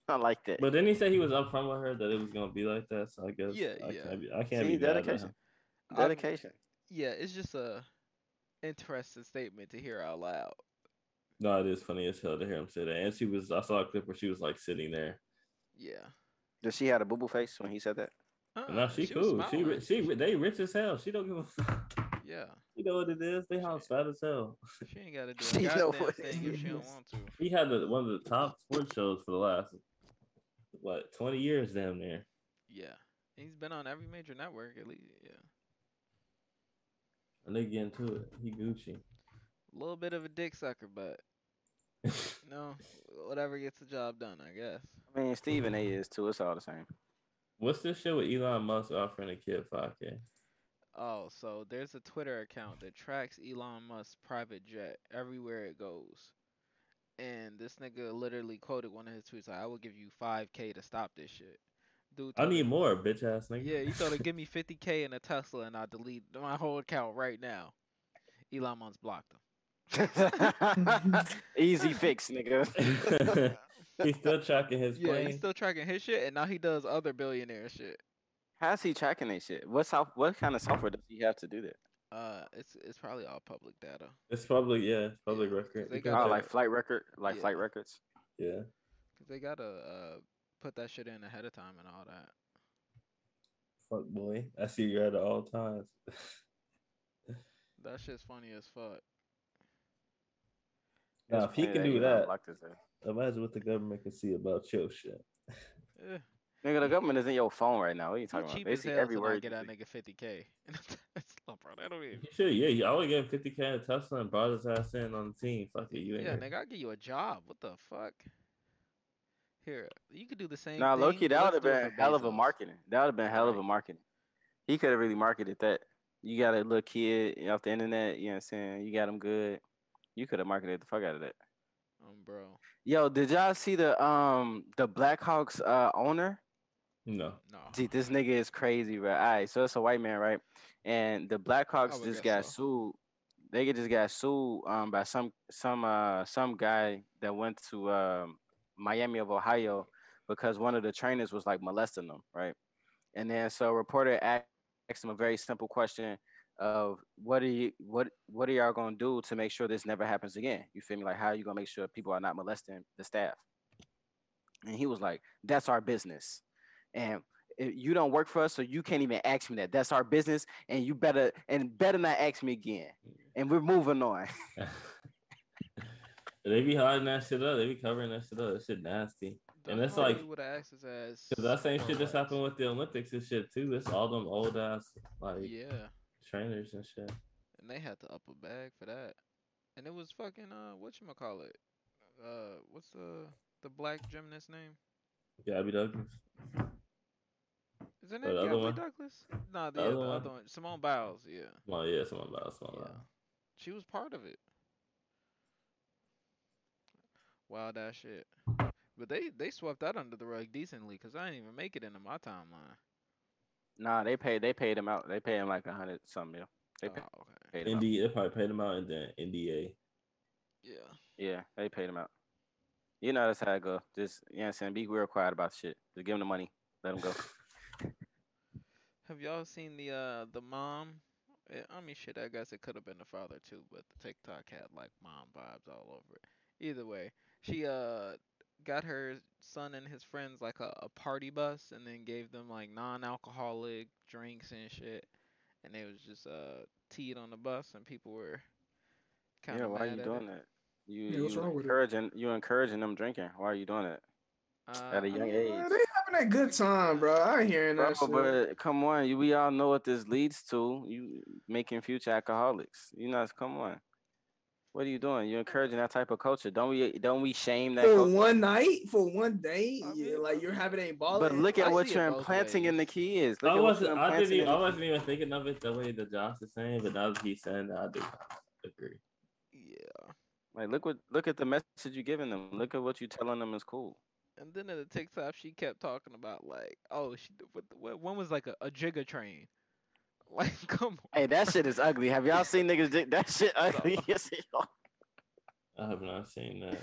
I like that. But then he said he was upfront with her that it was gonna be like that. So I guess Yeah, I yeah. can't be. I can't See, be mad at dedication. I'm- dedication. yeah, it's just a interesting statement to hear out loud. No, it is funny as hell to hear him say that. And she was. I saw a clip where she was like sitting there. Yeah. Does she have a boo boo face when he said that? Uh-uh, No, she, was cool. She, she, they rich as hell. She don't give a fuck. Yeah. You know what it is? They house fat as hell. She ain't gotta do She a know goddamn what it thing if she don't want to. He had the, one of the top sports shows for the last what twenty years, damn near. Yeah. He's been on every major network at least. Yeah. And they get into it. He Gucci. A little bit of a dick sucker, but no, whatever gets the job done, I guess. I mean, Stephen A is too. It's all the same. What's this shit with Elon Musk offering a kid five k? Oh, so there's a Twitter account that tracks Elon Musk's private jet everywhere it goes. And this nigga literally quoted one of his tweets like, I will give you 5K to stop this shit. Dude, I need more, bitch ass nigga. Yeah, you told him, give me 50K in a Tesla and I'll delete my whole account right now. Elon Musk blocked him. Easy fix, nigga. He's still tracking his Yeah, plane. he's still tracking his shit and now he does other billionaire shit. How's he tracking that shit? What soft, What kind of software does he have to do that? Uh, it's it's probably all public data. It's public, yeah, it's public Yeah, record. 'cause they got Oh, like flight record, like Yeah. flight records. yeah. Cause they got a, uh put that shit in ahead of time and all that. Fuck boy, I see you at all times. That shit's funny as fuck. now, if he can do Elon that, blocked his ass. imagine what the government can see about your shit. Eh, Nigga, the government is in your phone right now. What are you he talking about? cheap They as see hell every to word. not get you that say. nigga 50k. That's no, bro. That don't even. You should, yeah. You always gave him 50k in Tesla and brought his ass in on the team. Fuck it, you ain't Yeah, here. nigga, I'll give you a job. What the fuck? Here, you could do the same. Nah. Loki, that would have been hell of a marketing. That would have been hell of a marketing. He could have really marketed that. You got a little kid off the internet, you know what I'm saying? You got him good. You could have marketed the fuck out of that. Um, bro. Yo, did y'all see the um the Blackhawks uh owner? No. No. See, this nigga is crazy, bro. All right, so it's a white man, right? And the Blackhawks just got so. sued. They get- just got sued um by some some uh some guy that went to um Miami of Ohio because one of the trainers was like molesting them, right? And then so a reporter asked him a very simple question of what are you what what are y'all gonna do to make sure this never happens again? You feel me? Like how are you gonna make sure people are not molesting the staff? And he was like, "That's our business." and you don't work for us, so you can't even ask me that. That's our business, and you better and better not ask me again. And we're moving on. They be hiding that shit up. They be covering that shit up. That shit nasty. And that's like- would have asked his ass. Cause that same shit just happened with the Olympics and shit too. It's all them old ass like Yeah, trainers and shit. and they had to up a bag for that, and it was fucking uh, what you call it? Uh, what's the the black gymnast name? Gabby Douglas. Is her the other Gabby one? Douglas? No, the, The yeah, other one? other one, Simone Biles. Yeah, Well, yeah, someone about someone yeah, about. she was part of it. Wild ass shit. But they they swept that under the rug decently because I didn't even make it into my timeline. Nah, they paid they paid him out. They paid him like a hundred something mil. They paid, oh, okay. paid him out. ND, they probably paid him out and then NDA. Yeah. Yeah, they paid him out. You know that's how it go. Just you know what I'm saying, be real quiet about shit. Just give him the money. Let him go. Have y'all seen the uh the mom? I mean, shit. I guess it could have been the father too, but the TikTok had like mom vibes all over it. Either way, she uh got her son and his friends like a, a party bus, and then gave them like non-alcoholic drinks and shit, and they was just uh teed on the bus, and people were kind of yeah, why mad are you doing it. that? You Yeah, you wrong it? encouraging you encouraging them drinking. Why are you doing it Uh, At a young mean, age. Man, they having a good time, bro. I ain't hearing Bro, that shit. but come on, you we all know what this leads to. You making future alcoholics. You know, come on. What are you doing? You're encouraging that type of culture. Don't we don't we shame that for culture? one night, for one day, I yeah, mean, like you're having a ball. But look at I what you're both implanting in the ways. kids. Look I wasn't. I didn't. Even, I wasn't even thinking of it the way that Josh is saying, but now that he's saying that, I do agree. yeah. Like, look what look at the message you're giving them. Look at what you're telling them is cool. And then in the TikTok, she kept talking about like, oh, she what, what one was like a, a Jigga train. Like, come on. Hey, that shit is ugly. Have y'all seen niggas? do- That shit ugly. Yes, y'all. I have not seen that.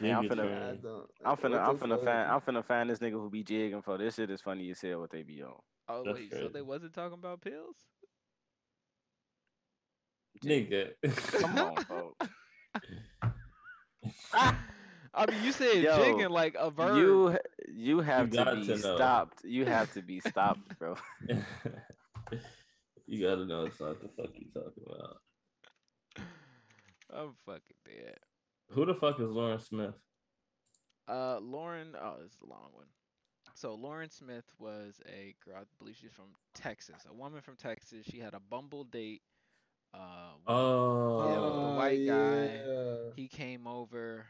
Yeah, I'm finna- I don't- I'm finna, I'm finna fuck? find, I'm finna find this nigga who be jigging for this shit is funny as hell. What they be on. Oh That's wait, so they wasn't talking about pills? Nigga. Come on, bro. I mean, you said Yo, jigging like a verb. You, you have to be to stopped. You have to be stopped, bro. You gotta know it's not the fuck you talking about. I'm fucking dead. Who the fuck is Lauren Smith? Uh, Lauren. Oh, this is a long one. So Lauren Smith was a girl. I believe she's from Texas. A woman from Texas. She had a Bumble date. Uh, Oh, Yeah, with the Oh, white guy. yeah. he came over.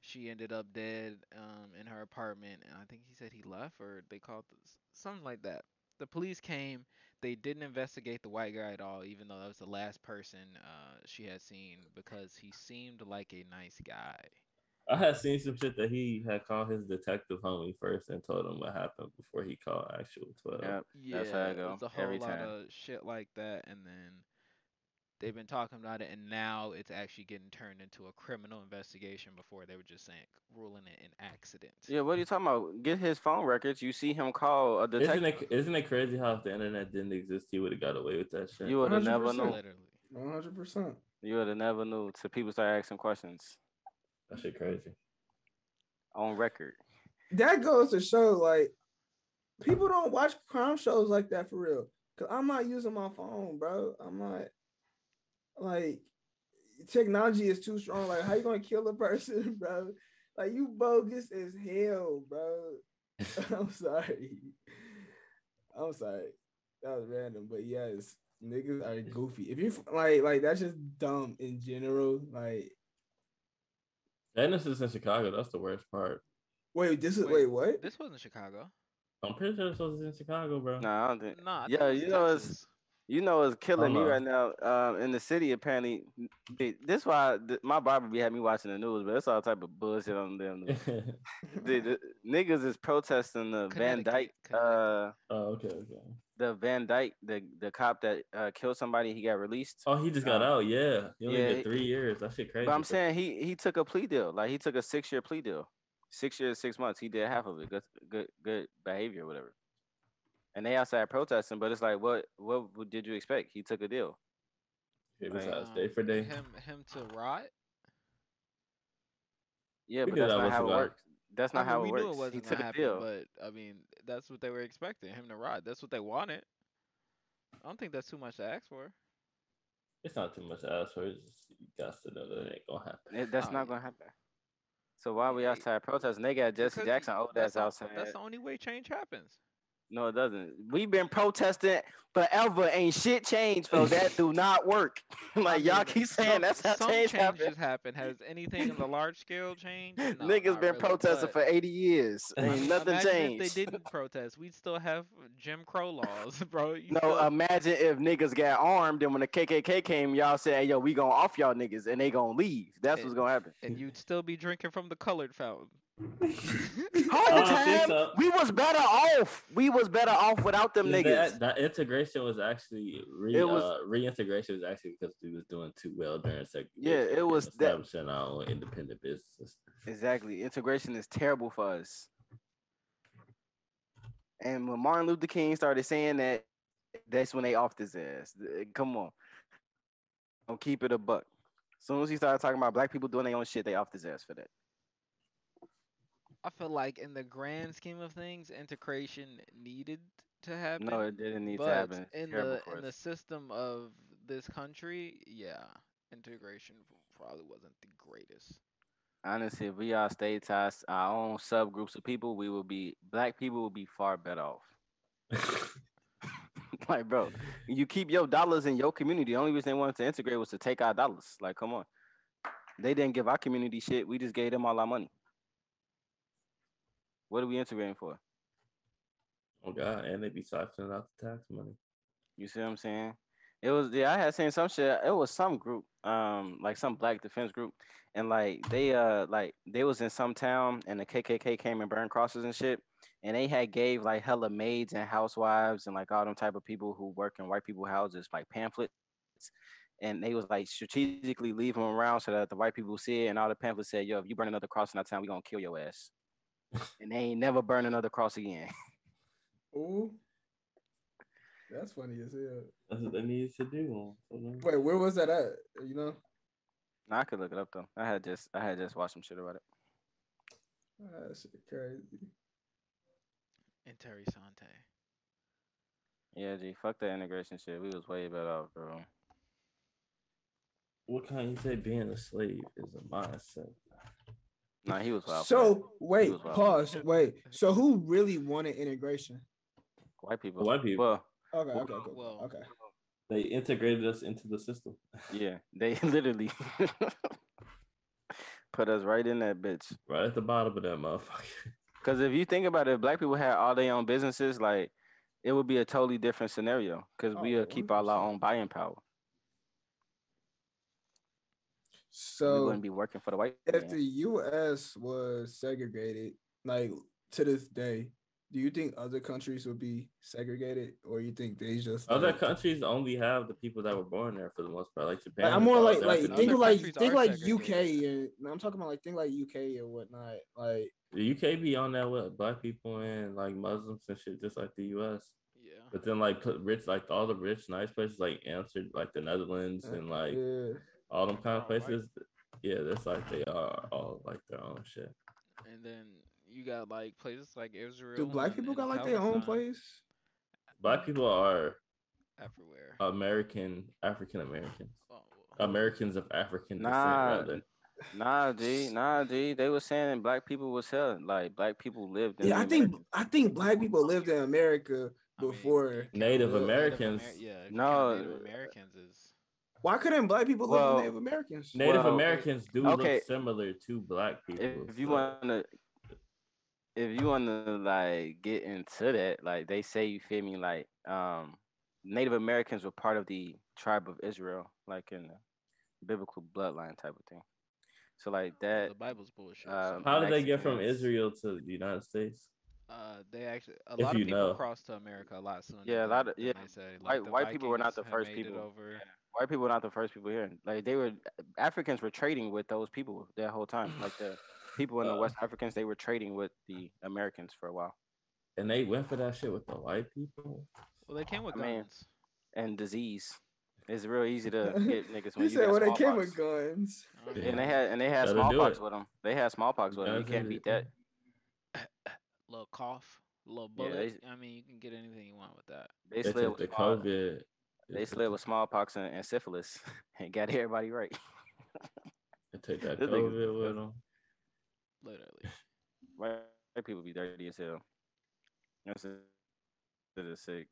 She ended up dead um, in her apartment, and I think he said he left, or they called this, something like that. The police came. They didn't investigate the white guy at all, even though that was the last person uh, she had seen, because he seemed like a nice guy. I had seen some shit that he had called his detective homie first and told him what happened before he called actual twelve. Yep. Yeah, That's how it it go, was a whole every lot time. of shit like that, and then they've been talking about it, and now it's actually getting turned into a criminal investigation. Before they were just saying ruling it an accident. Yeah, what are you talking about? Get his phone records. You see him call a Isn't detective. it isn't it crazy how if the internet didn't exist, he would have got away with that shit? You would have never known. Literally. One hundred percent. You would have never knew. Till people start asking questions that shit crazy. on record. That goes to show, like, people don't watch crime shows like that for real. Cause I'm not using my phone, bro. I'm not like technology is too strong. Like, how you gonna kill a person, bro? Like, you bogus as hell, bro. I'm sorry. I'm sorry. That was random, but yes, niggas are goofy. If you like, like that's just dumb in general. Like, And this is in Chicago. That's the worst part. wait, this is Wait, wait, what? This wasn't Chicago. I'm pretty sure this was in Chicago, bro. Nah, I don't think. Nah. I Yeah, think you know it's- Texas. You know, it's killing me right now. Um, in the city, apparently, they- this why th- my barber be having me watching the news, but it's all type of bullshit on them. the, the niggas is protesting the Van Dyke, uh, oh, okay, okay. the Van Dyke, the the cop that uh, killed somebody. He got released. Oh, he just got Uh, out. Yeah, he only yeah, did three years. That shit crazy. But I'm saying he he took a plea deal. Like he took a six year plea deal, six years, six months. He did half of it. Good, good, good behavior, whatever. And they outside protesting, but it's like, what, what w- did you expect? He took a deal. it was like, out day for day. Him, him to rot. Yeah, We but that's that not how it lie. works. That's I not mean, how we it knew works. it wasn't he gonna took a happen, deal. but I mean, that's what they were expecting him to rot. That's what they wanted. I don't think that's too much to ask for. It's not too much to ask for. It's just you got to know that it ain't gonna happen. It- that's Oh, not yeah. gonna happen. So why we outside protesting? They got Jesse Because Jackson old that's ass outside. That's the only way change happens. No, it doesn't. We've been protesting forever. Ain't shit changed, bro. That do not work. like y'all keep saying some- that's how some change changes happen. happen. Has anything in the large scale changed? No, Niggas been really, protesting for 80 years. Mean, nothing changed. If they didn't protest, we'd still have Jim Crow laws, bro. You No, imagine if niggas got armed and when the KKK came, y'all said, hey, yo, we gonna off y'all niggas and they gonna leave. That's what's gonna happen. and you'd still be drinking from the colored fountain. Whole I time, so. we was better off. We was better off without them niggas. That, that integration was actually re, It was- uh, reintegration was actually because we was doing too well during segregation. Yeah, it was that- establishing our own independent businesses. Exactly. Integration is terrible for us. And when Martin Luther King started saying that, that's when they offed his ass. Uh, Come on. Don't keep it a buck. As soon as he started talking about black people doing their own shit, they offed his ass for that. I feel like in the grand scheme of things, integration needed to happen. No, it didn't need to happen. In the in the system of this country, yeah, integration probably wasn't the greatest. Honestly, if we all stayed to us- our own subgroups of people, we would be black people would be far better off. like, bro, you keep your dollars in your community. The only reason they wanted to integrate was to take our dollars. Like, come on. They didn't give our community shit. We just gave them all our money. What are we integrating for? oh God, and they be siphoning out the tax money. You see what I'm saying? It was yeah, I had seen some shit. It was some group, um, like some black defense group, and like they uh like they was in some town and the KKK came and burned crosses and shit, and they had gave like hella maids and housewives and like all them type of people who work in white people houses like pamphlets, and they was like strategically leave them around so that the white people see it, and all the pamphlets said, yo, if you burn another cross in our town, we gonna kill your ass, and they ain't never burn another cross again. Ooh. That's funny as hell. That's what they needed to do. So Wait, where was that at? You know? I could look it up though. I had just I had just watched some shit about it. Ah, that shit crazy. And Terry Sante. Yeah, G, fuck that integration shit. We was way better off, bro. What kind you say being a slave is a mindset? Nah, he was wild. So wait, wild. pause. Wait. So who really wanted integration? white people. White people. Well, Okay, okay, cool. well- okay. They integrated us into the system. yeah, they literally put us right in that bitch. Right at the bottom of that motherfucker. Because if you think about it, if black people had all their own businesses, like it would be a totally different scenario. Because we Oh, uh, keep all our own buying power. We So wouldn't be working for the white. if man. the US was segregated, like to this day, do you think other countries would be segregated, or you think they just Other like, countries only have the people that were born there for the most part. Like Japan. Like, I'm more like like think of like think are like UK segregated. and no, I'm talking about like think like UK or whatnot. Like the UK be on that with black people and like Muslims and shit, just like the US. Yeah. But then like rich, like all the rich, nice places like Amsterdam, like the Netherlands and like yeah. All them kind of All white. places. Yeah, that's like they are all like their own shit. And then you got like places like Israel. Do black and- people and got like their own place? Black people are everywhere. American African Americans. Oh. Americans of African descent, Nah, rather. Nah, G, nah, G. They were saying black people was hell. Like black people lived in. Yeah, the I think I think black people lived in America I mean, before. you can't Native Americans. Amer- yeah. No, Native Americans is. Why couldn't black people live with Native Americans? Native Well, Americans do okay. look similar to black people. if you so- want to if you want to like get into that like they say you feel me like um native americans were part of the tribe of israel like in the biblical bloodline type of thing so like well, that the Bible's bullshit. um, How did they get from Israel to the United States? uh, they actually a if lot of you people know. crossed to America a lot sooner. Yeah, a than- lot of- yeah, They say. Like, white- the white people were not the first had made it people. Over. White people were not the first people here like they were africans were trading with those people that whole time like the people in the Uh. west africans they were trading with the americans for a while And they went for that shit with the white people. Well, they came with I mean, guns. and disease it's real easy to get niggas when You you, said got when they came with guns. Yeah. And they had and they had Gotta smallpox with them. They had smallpox with them. You can't beat that. little cough, little Yeah, bullet. they- I mean, you can get anything you want with that. They They took with the COVID. They It's slid with smallpox and, and syphilis and got everybody right. They take that This nigga's COVID with them. Literally. White people be dirty as hell. That's it. That is sick.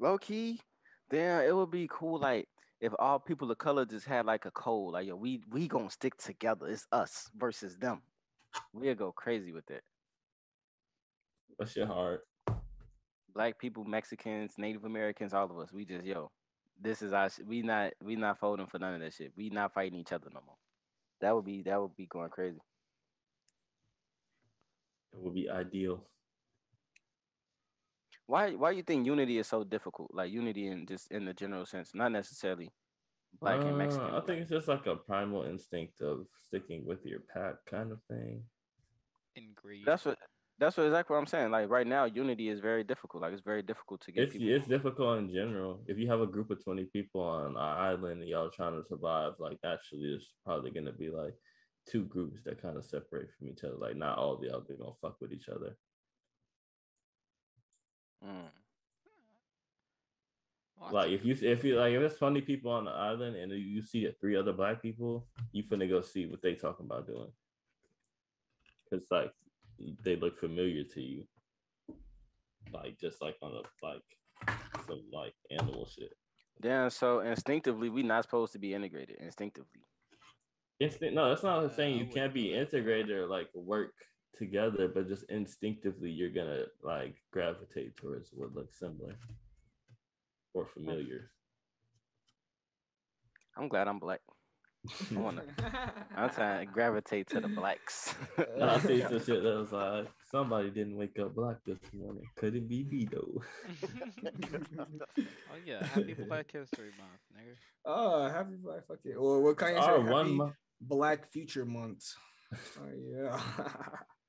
Low key, damn, it would be cool like if all people of color just had like a code, like yo, we we gonna stick together. It's us versus them. We'll go crazy with it. What's your hard. Black people, Mexicans, Native Americans, all of us. We just yo, this is our. sh- We not we not folding for none of that shit. We not fighting each other no more. That would be that would be going crazy. It would be ideal. Why why do you think unity is so difficult? Like unity in just in the general sense, not necessarily black and Uh, Mexican. I but, think it's just like a primal instinct of sticking with your pack kind of thing. In greed. That's what that's what exactly what I'm saying. Like right now, unity is very difficult. Like it's very difficult to get It's people. it's difficult in general. If you have a group of twenty people on an island and y'all trying to survive, like actually, it's probably gonna be like two groups that kind of separate from each other. Like not all of y'all they gonna fuck with each other. Mm. Like if you if you like if there's twenty people on the island and you see three other black people, you finna go see what they talking about doing. Cause like they look familiar to you. Like just like on a like some like animal shit. Yeah. So instinctively, we not supposed to be integrated. Instinctively. Instinct no, that's not Uh, saying you can't be go that far. integrated or like work together, but just instinctively you're gonna like gravitate towards what looks similar or familiar. I'm glad I'm black. I wanna. I'm trying to gravitate to the blacks. And I see some shit that was like, somebody didn't wake up black this morning. Could it be me though? oh yeah, happy Black History Month, nigga. oh, happy Black fuck it. Or what kind of oh, one month. Black Future Month. Oh yeah.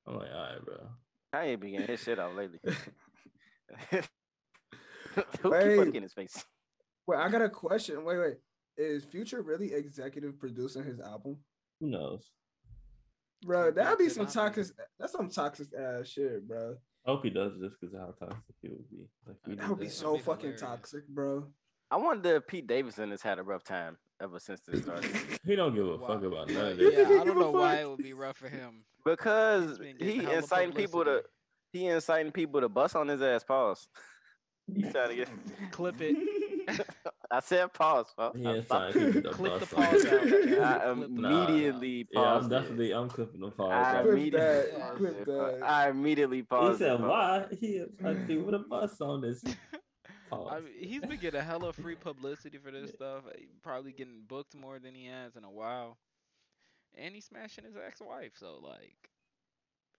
I'm like, all right, bro. I ain't been getting his shit out lately. Who Wait. keep fucking in his face? wait, I got a question. Wait, wait. Is Future really executive producing his album? Who knows? Bro, that'd be some toxic. That's some toxic ass shit, bro. I hope he does this because of how toxic he would be. Like, we That That would be That'd so be fucking hilarious. toxic, bro. I wonder if Pete Davidson has had a rough time ever since this started. He don't give a Why- fuck about yeah, none of yeah, this. He I don't know why it would be rough for him. Because He's been getting he hella inciting people to he inciting people to bust on his ass. Pause. He trying to get. Clip it. I said pause. Folks. He I ain't stopped. signed people to Clip the pause his out. ass. Clip I the immediately Yeah, paused. I'm definitely I'm clipping the pause. I immediately that, paused clip it, that. I immediately He said, it, "Why he like with a bus on this?" Pause. I mean, he's been getting hella free publicity for this stuff. Probably getting booked more than he has in a while. And he's smashing his ex-wife, so like,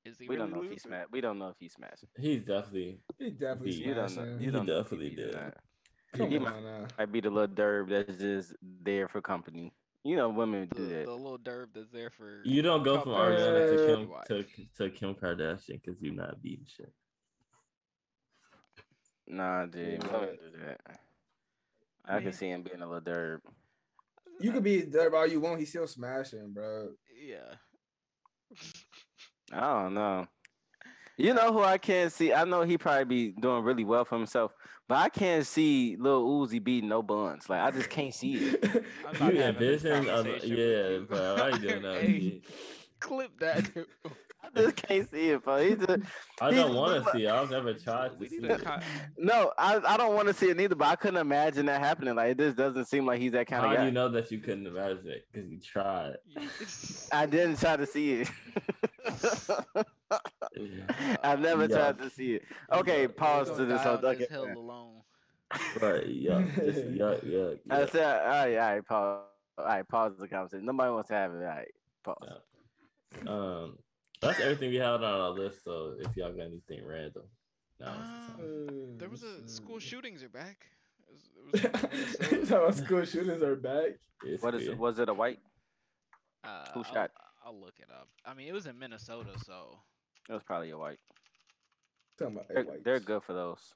is he We really don't know if he losing? smashed. We don't know if he smashed. He's definitely He definitely He- You don't know. You He don't know if definitely did. that. Come he on might- now. Might be the little derb that's just there for company. You know, women The, do that. the little derb that's there for. you don't go from Couple Ariana to Kim wife. to, to Kim Kardashian because you're not beating shit. Nah, dude, Yeah. women do that. I, mean- can see him being a little derb. You could be there all you want. He's still smashing, bro. Yeah. I don't know. You know who I can't see? I know he probably be doing really well for himself, but I can't see Lil Uzi beating no buns. Like I just can't see it. I'm You not having this envision, a, yeah, you. bro. Why you doing that? Hey, shit? clip that. I just can't see it, bro. He just, I He don't want to see. it. I've never tried to see. it. no, I, I don't want to see it neither, but I couldn't imagine that happening. Like it just doesn't seem like he's that kind How of do guy. you know that you couldn't imagine it? Because you tried. I didn't try to see it. I never Yeah. tried to see it. Okay, Yeah. pause to this. die whole- on Okay. this hill alone. Right. Yeah. Just yuck. Yuck. I yuck. said, all right, all right, pause. All right, pause the conversation. Nobody wants to have it. All right, pause. Yeah. Um, that's everything we had on our list. So if y'all got anything random, now it's. Um, There was a school shootings are back. It was, it was in Minnesota. so school shooters are back. It's What is good. it? Was it a white? Uh, Who shot? I'll, look it up. I mean, it was in Minnesota, so It was probably a white. Talking about They're, whites. they're good for those.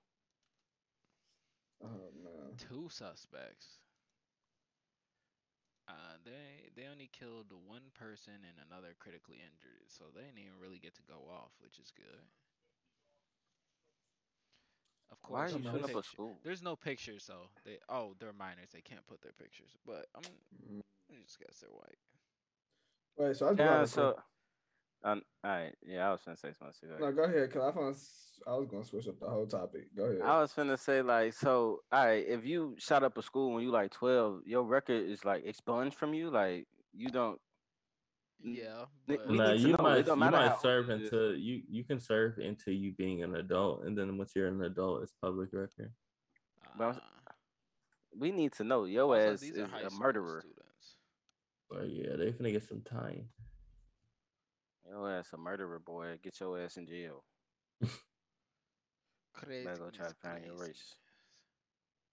Oh man. two suspects. Uh, they they only killed one person and another critically injured, so they didn't even really get to go off, which is good. Of Why are course. you no shooting up a picture- school? There's no pictures, so they oh they're minors. They can't put their pictures. But I'm Mm. I just guess they're white. Wait, so I do have Yeah, a so um, all right, yeah, I was gonna say something. no, go ahead, cause I found s- I was gonna switch up the whole topic. Go ahead. I was finna say like, so all right, if you shot up a school when you like twelve, your record is like expunged from you. Like you don't. Yeah, but Nah, you know. Might you might serve you until you you can serve until you being an adult, and then once you're an adult, it's public record. but uh, We need to know your also, ass these are is a murderer. Students. But yeah, they finna get some time. Your ass a murderer, boy. Get your ass in jail. Crazy. Better go try to find your race.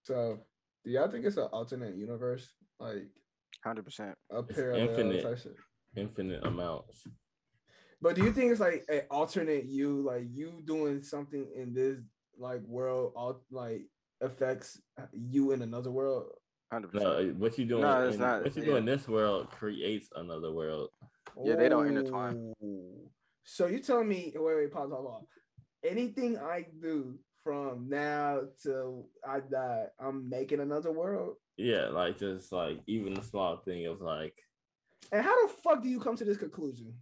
So, do y'all think it's an alternate universe, like Hundred percent. a It's parallel infinite. Infinite amounts. But do you think it's like an alternate you, like you doing something in this like world, all like affects you in another world? Hundred No, percent. Uh, what you doing? No, it's in, not- What you yeah. do in this world creates another world. Yeah, they don't intertwine. Ooh. So you telling me? Wait, wait, pause, pause, pause. Anything I do from now till I die, I'm making another world. Yeah, like just like even the small thing of like And how the fuck do you come to this conclusion?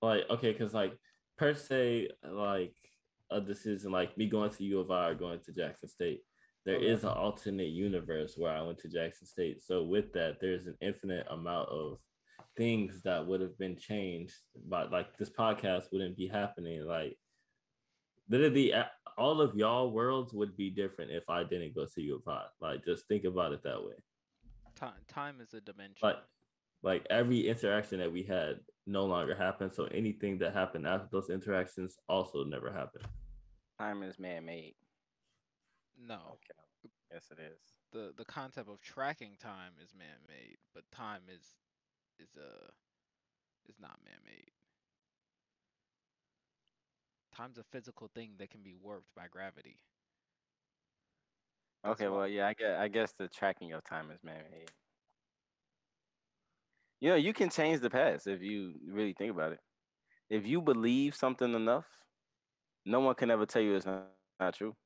like okay, because like per se, like a decision like me going to U of I or going to Jackson State, there Okay. is an alternate universe where I went to Jackson State. So with that, there's an infinite amount of things that would have been changed, but like this podcast wouldn't be happening. Like literally, all of y'all worlds would be different if I didn't go to U of I. Like just think about it that way. Time time is a dimension. like like every interaction that we had no longer happened so anything that happened after those interactions also never happened Time is man made. No, Okay. Yes, it is. the the concept of tracking time is man made, but time is is uh is not man made. Time's a physical thing that can be warped by gravity. That's Okay, well, yeah, I guess I guess the tracking of time is man made. You know, you can change the past if you really think about it. If you believe something enough, no one can ever tell you it's not, not true.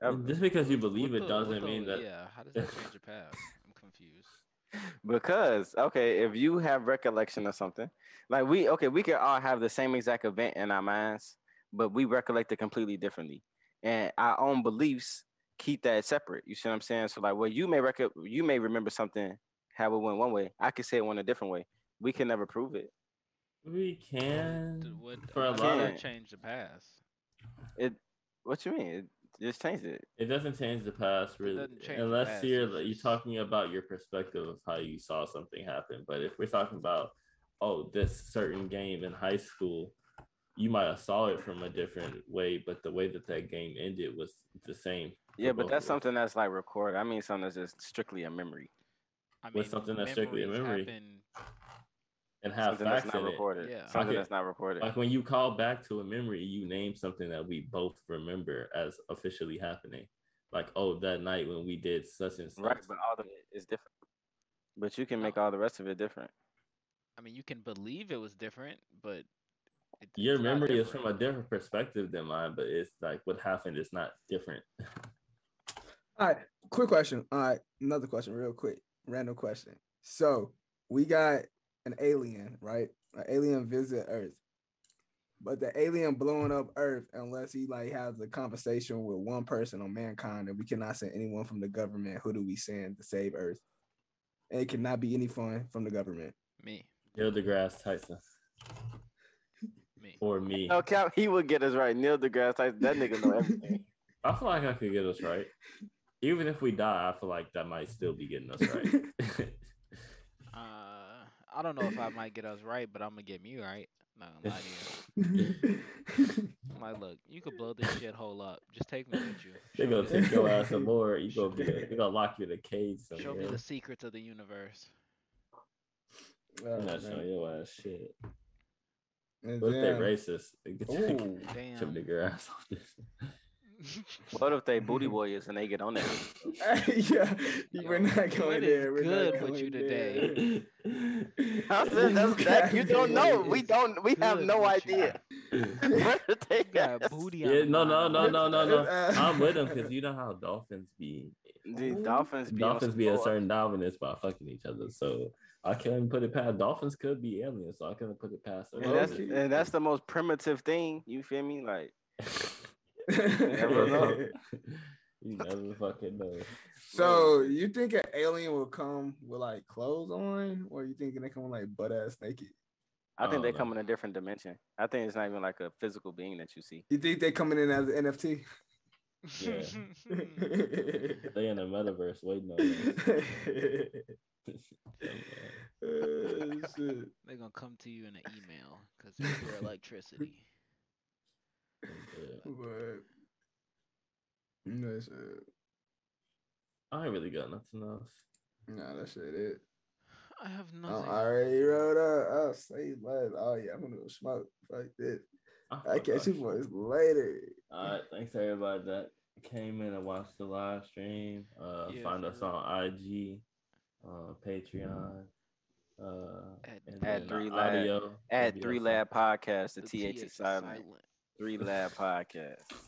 Ever. just because you What believe it the- doesn't the- mean that Yeah, how does that change the past? I'm confused. Because okay, if you have recollection of something, like we okay, we can all have the same exact event in our minds, but we recollect it completely differently, and our own beliefs keep that separate. You see what I'm saying? So like, well, you may rec- you may remember something how it went one way. I could say it went a different way. We can never prove it. we can D- What, for a how does lot that of Can't. change the past? It. What you mean? It just changed it. it doesn't change the past really doesn't change the unless past, you're you're talking about your perspective of how you saw something happen but if we're talking about oh this certain game in high school you might have saw it from a different way but the way that that game ended was the same Yeah, but that's something that's like recorded. I mean, something that's just strictly a memory. I mean, With something that's strictly a memory. happen- and have Something that's facts not in it. Yeah. Something Okay. that's not recorded. Like when you call back to a memory, you name something that we both remember as officially happening. Like, oh, that night when we did such and such. Right, but all of it is different. But you can make all the rest of it different. I mean, you can believe it was different, but it, Your memory is from a different perspective than mine, but it's like what happened is not different. All right, quick question. All right, another question, real quick, random question. So we got an alien, right? An alien visit Earth, but the alien blowing up Earth unless he like has a conversation with one person on mankind, and we cannot send anyone from the government. Who do we send to save Earth? And it cannot be any fun from the government. me, Neil deGrasse Tyson me. or me. No, Cap, he would get us right. Neil deGrasse Tyson, that nigga know everything. I feel like I could get us right. Even if we die, I feel like that might still be getting us right. I don't know if I might get us right, but I'm gonna get me right. No, I'm not here. I'm like, look, you could blow this shithole up. Just take me with you. They're gonna take your ass aboard. You gonna be they gonna lock you in a cage Show me the secrets of the universe. I'm Oh, not man. showing your ass shit. And What if they then- racist? They get your Ooh. Damn. nigger ass off this. What if they booty warriors and they get on there? yeah, Yo, we're not what going is there. We're good not with going you there. today? I said, that's, that, you don't know. We don't. We have no with you. idea. What if they got got booty on Yeah, no, no, no, no, no, no. I'm with him because you know how dolphins be. The Dolphins be Dolphins be a some- certain dominance by fucking each other. So I can't put it past. Dolphins could be aliens, so I couldn't put it past. And that's and that's the most primitive thing. You feel me? Like never know. know. you never fucking know. so you think an alien will come with like clothes on, or you thinking they come with like butt ass naked? I think they don't come in a different dimension. I think it's not even like a physical being that you see. You think they coming in as an NFT? Yeah. They in the metaverse waiting on us. Uh, shit. They're gonna come to you in an email because it's your electricity. Yeah. But no shit. I ain't really got nothing else. Nah, that shit it. I have nothing. I nothing. already wrote up. I'll say less. Oh yeah, I'm gonna go smoke. Fuck this. I catch that you boys later. All right, thanks everybody that came in and watched the live stream. Uh, Yeah, find for us on IG, uh, Patreon, uh, At- and at Three Lab- audio. At will Three Lab Podcast, the, The TH TH is silent. Three Lab Podcast.